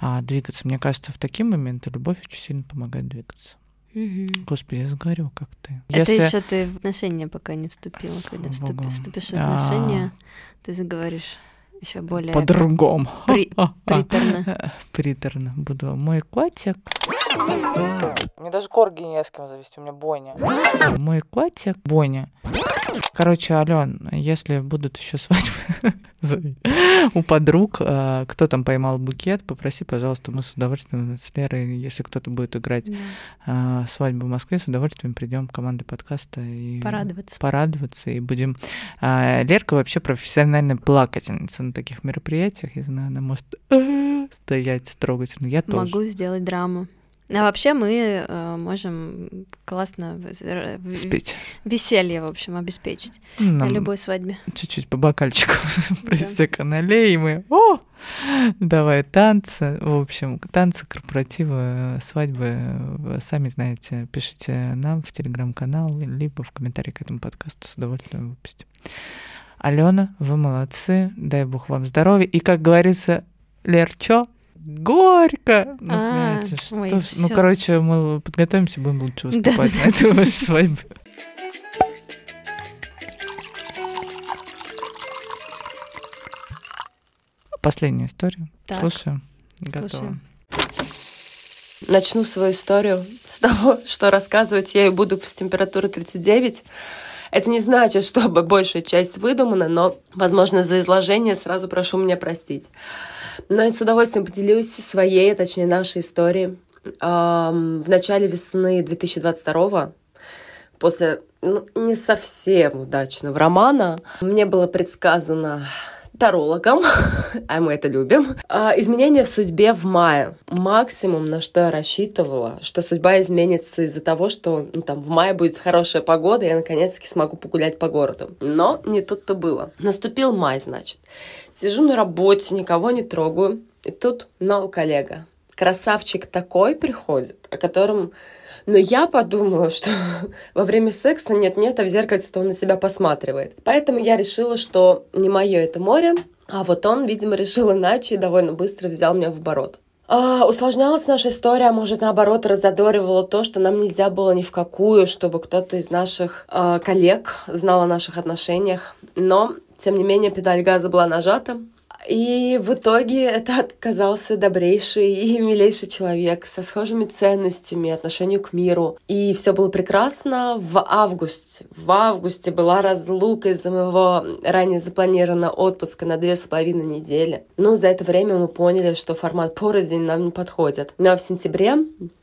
а, двигаться. Мне кажется, в такие моменты любовь очень сильно помогает двигаться. Мгм. Господи, я сгорю, как ты. Это Если- еще ты в отношения пока не вступила. Когда Слава вступи- богу. вступишь в А. отношения, ты заговоришь еще более По-другому. при- приторно. Приторно. Буду мой котик. Мне даже корги не с кем завести, у меня бойня. Мой котик бойня. Короче, Ален, если будут еще свадьбы у подруг, а, кто там поймал букет, попроси, пожалуйста, мы с удовольствием с Лерой, если кто-то будет играть а, свадьбу в Москве, с удовольствием придем командой подкаста и Порадоваться. порадоваться и будем. А, Лерка вообще профессиональная плакательница на таких мероприятиях, я знаю, она может стоять трогательно. Я тоже. Могу сделать драму. А вообще мы э, можем классно Спеть. веселье, в общем, обеспечить Нам на любой свадьбе. чуть-чуть по бокальчику просека налей, и мы о, давай танцы. В общем, танцы, корпоративы, свадьбы. Вы Сами знаете, пишите нам в телеграм-канал, либо в комментарии к этому подкасту с удовольствием выпустим. Алена, вы молодцы, дай бог вам здоровья. И, как говорится, Лер, чё? Горько! Ну, А, понимаете, что ой, ну, короче, мы подготовимся, будем лучше выступать на этой вашей свадьбе. Последнюю историю. Так. Слушаю. Готова. Слушаем. Начну свою историю с того, что рассказывать я и буду с температурой 39. Это не значит, чтобы большая часть выдумана, но, возможно, за изложение сразу прошу меня простить. Но я с удовольствием поделюсь своей, точнее нашей историей. В начале весны 2022 после ну, не совсем удачного романа мне было предсказано тарологом, а мы это любим, а, изменения в судьбе в мае. Максимум, на что я рассчитывала, что судьба изменится из-за того, что ну, там в мае будет хорошая погода, и я наконец-таки смогу погулять по городу. Но не тут-то было. Наступил май, значит. Сижу на работе, никого не трогаю, и тут новый коллега. Красавчик такой приходит, о котором но я подумала, что во время секса нет-нет, а в зеркальце он на себя посматривает. Поэтому я решила, что не мое это море, а вот он, видимо, решил иначе и довольно быстро взял меня в оборот. А, усложнялась наша история, а может, наоборот, разодоривала то, что нам нельзя было ни в какую, чтобы кто-то из наших а, коллег знал о наших отношениях. Но, тем не менее, педаль газа была нажата, и в итоге это оказался добрейший и милейший человек со схожими ценностями, отношению к миру. И все было прекрасно в августе. В августе была разлука из-за моего ранее запланированного отпуска на две с половиной недели. Ну, за это время мы поняли, что формат порознь нам не подходит. Ну, а в сентябре,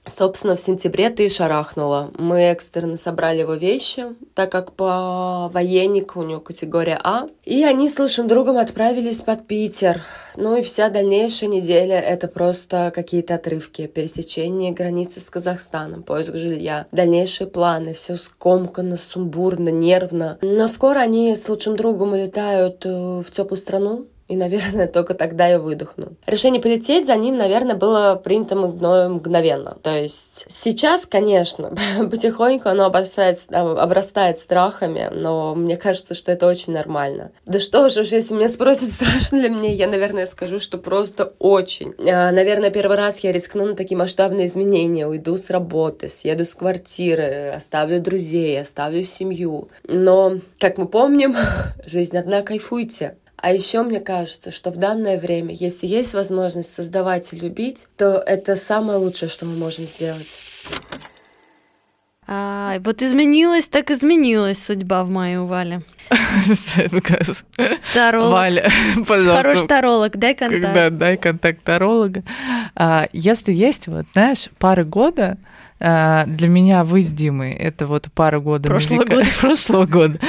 собственно, в сентябре ты и шарахнула. Мы экстренно собрали его вещи, так как по военнику у него категория А. И они с лучшим другом отправились под Питер. Ну и вся дальнейшая неделя — это просто какие-то отрывки, пересечение границы с Казахстаном, поиск жилья, дальнейшие планы, все скомканно, сумбурно, нервно. Но скоро они с лучшим другом улетают э, в теплую страну, и, наверное, только тогда я выдохну. Решение полететь за ним, наверное, было принято мною мгновенно. То есть сейчас, конечно, потихоньку оно обрастает, обрастает страхами, но мне кажется, что это очень нормально. Да что ж, если меня спросят, страшно ли мне, я, наверное, скажу, что просто очень. А, наверное, первый раз я рискну на такие масштабные изменения. Уйду с работы, съеду с квартиры, оставлю друзей, оставлю семью. Но, как мы помним, жизнь одна, кайфуйте. А еще мне кажется, что в данное время, если есть возможность создавать и любить, то это самое лучшее, что мы можем сделать. А, вот изменилась, так изменилась судьба в мае у Вали. Таролог. Валя, пожалуйста. Хороший таролог, дай контакт. Когда дай контакт таролога. А, если есть, вот, знаешь, пары года, а, для меня вы с Димой, это вот пара года. Прошлого года. Прошлого года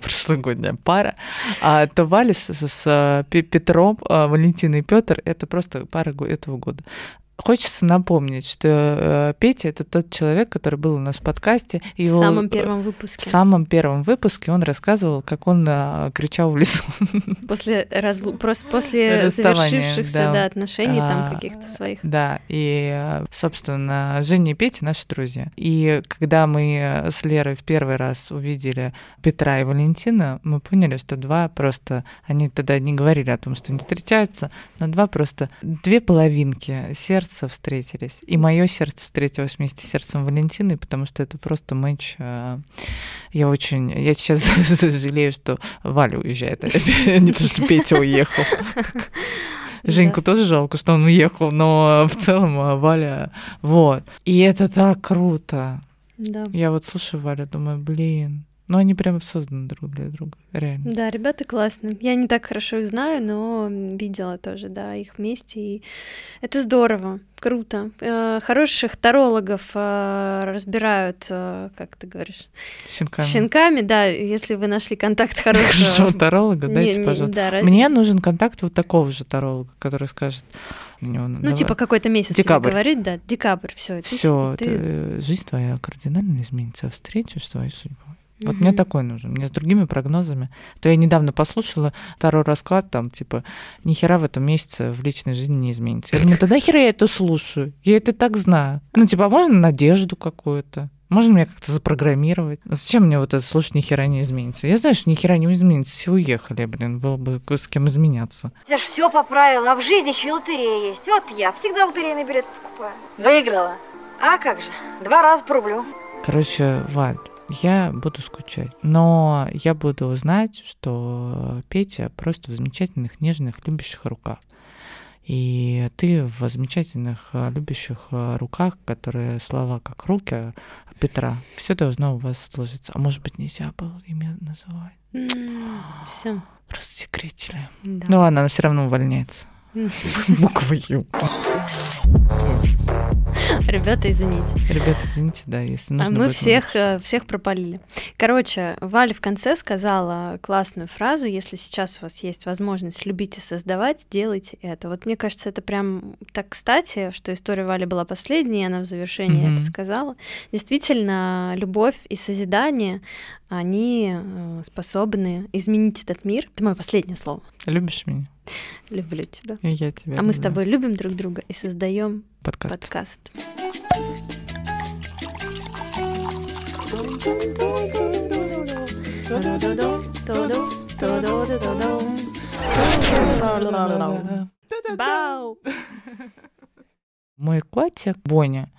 прошлогодняя пара, а то Валя с, Петром, а, Валентина и Петр это просто пара этого года. Хочется напомнить, что э, Петя это тот человек, который был у нас в подкасте. И в самом первом выпуске. В самом первом выпуске он рассказывал, как он э, кричал в лесу. После, разлу... после завершившихся да. Да, отношений, а, там каких-то своих. Да, и, собственно, Женя и Петя наши друзья. И когда мы с Лерой в первый раз увидели Петра и Валентина, мы поняли, что два просто, они тогда не говорили о том, что не встречаются, но два просто, две половинки сердца сердца встретились. И мое сердце встретилось вместе с сердцем Валентины, потому что это просто матч. Э, я очень... Я сейчас жалею, что Валя уезжает, а не то, что Петя уехал. Женьку тоже жалко, что он уехал, но в целом э, Валя... Вот. И это так круто. Да. Я вот слушаю Валю, думаю, блин, ну, они прям созданы друг для друга, реально. Да, ребята классные. Я не так хорошо их знаю, но видела тоже, да, их вместе. И это здорово, круто. Э, хороших тарологов э, разбирают, э, как ты говоришь? Щенками. Щенками, да. Если вы нашли контакт хорошего... Хорошего таролога, дайте, пожалуйста. Мне нужен контакт вот такого же таролога, который скажет, ну, давай. типа какой-то месяц декабрь. говорит, да, декабрь, все. Все, ты... жизнь твоя кардинально изменится, встретишь свою судьбу. Вот mm-hmm. мне такой нужен. Мне с другими прогнозами. То я недавно послушала второй расклад, там, типа, ни хера в этом месяце в личной жизни не изменится. Я думаю, тогда хера я это слушаю. Я это так знаю. Ну, типа, а можно надежду какую-то? Можно меня как-то запрограммировать? Зачем мне вот это слушать ни хера не изменится? Я знаю, что ни хера не изменится. Все уехали, блин, было бы с кем изменяться. Я же все поправила, а в жизни еще лотерея есть. Вот я всегда лотерейный билет покупаю. Выиграла. А как же, два раза по рублю. Короче, Валь, я буду скучать. Но я буду знать, что Петя просто в замечательных, нежных, любящих руках. И ты в замечательных, э, любящих э, руках, которые слова как руки Петра, все должно у вас сложиться. А может быть, нельзя было имя называть? Все. Просто секретили. Да. Ну ладно, она все равно увольняется. Буква Ю. Ребята, извините. Ребята, извините, да, если нужно. А мы всех, э, всех пропалили. Короче, Валя в конце сказала классную фразу: если сейчас у вас есть возможность любить и создавать, делайте это. Вот мне кажется, это прям так кстати, что история Вали была последней, она в завершении mm-hmm. это сказала. Действительно, любовь и созидание они э, способны изменить этот мир. Это мое последнее слово. Любишь меня? Люблю тебя. И я тебя. А люблю. мы с тобой любим друг друга и создаем подкаст. подкаст. Мой котик Боня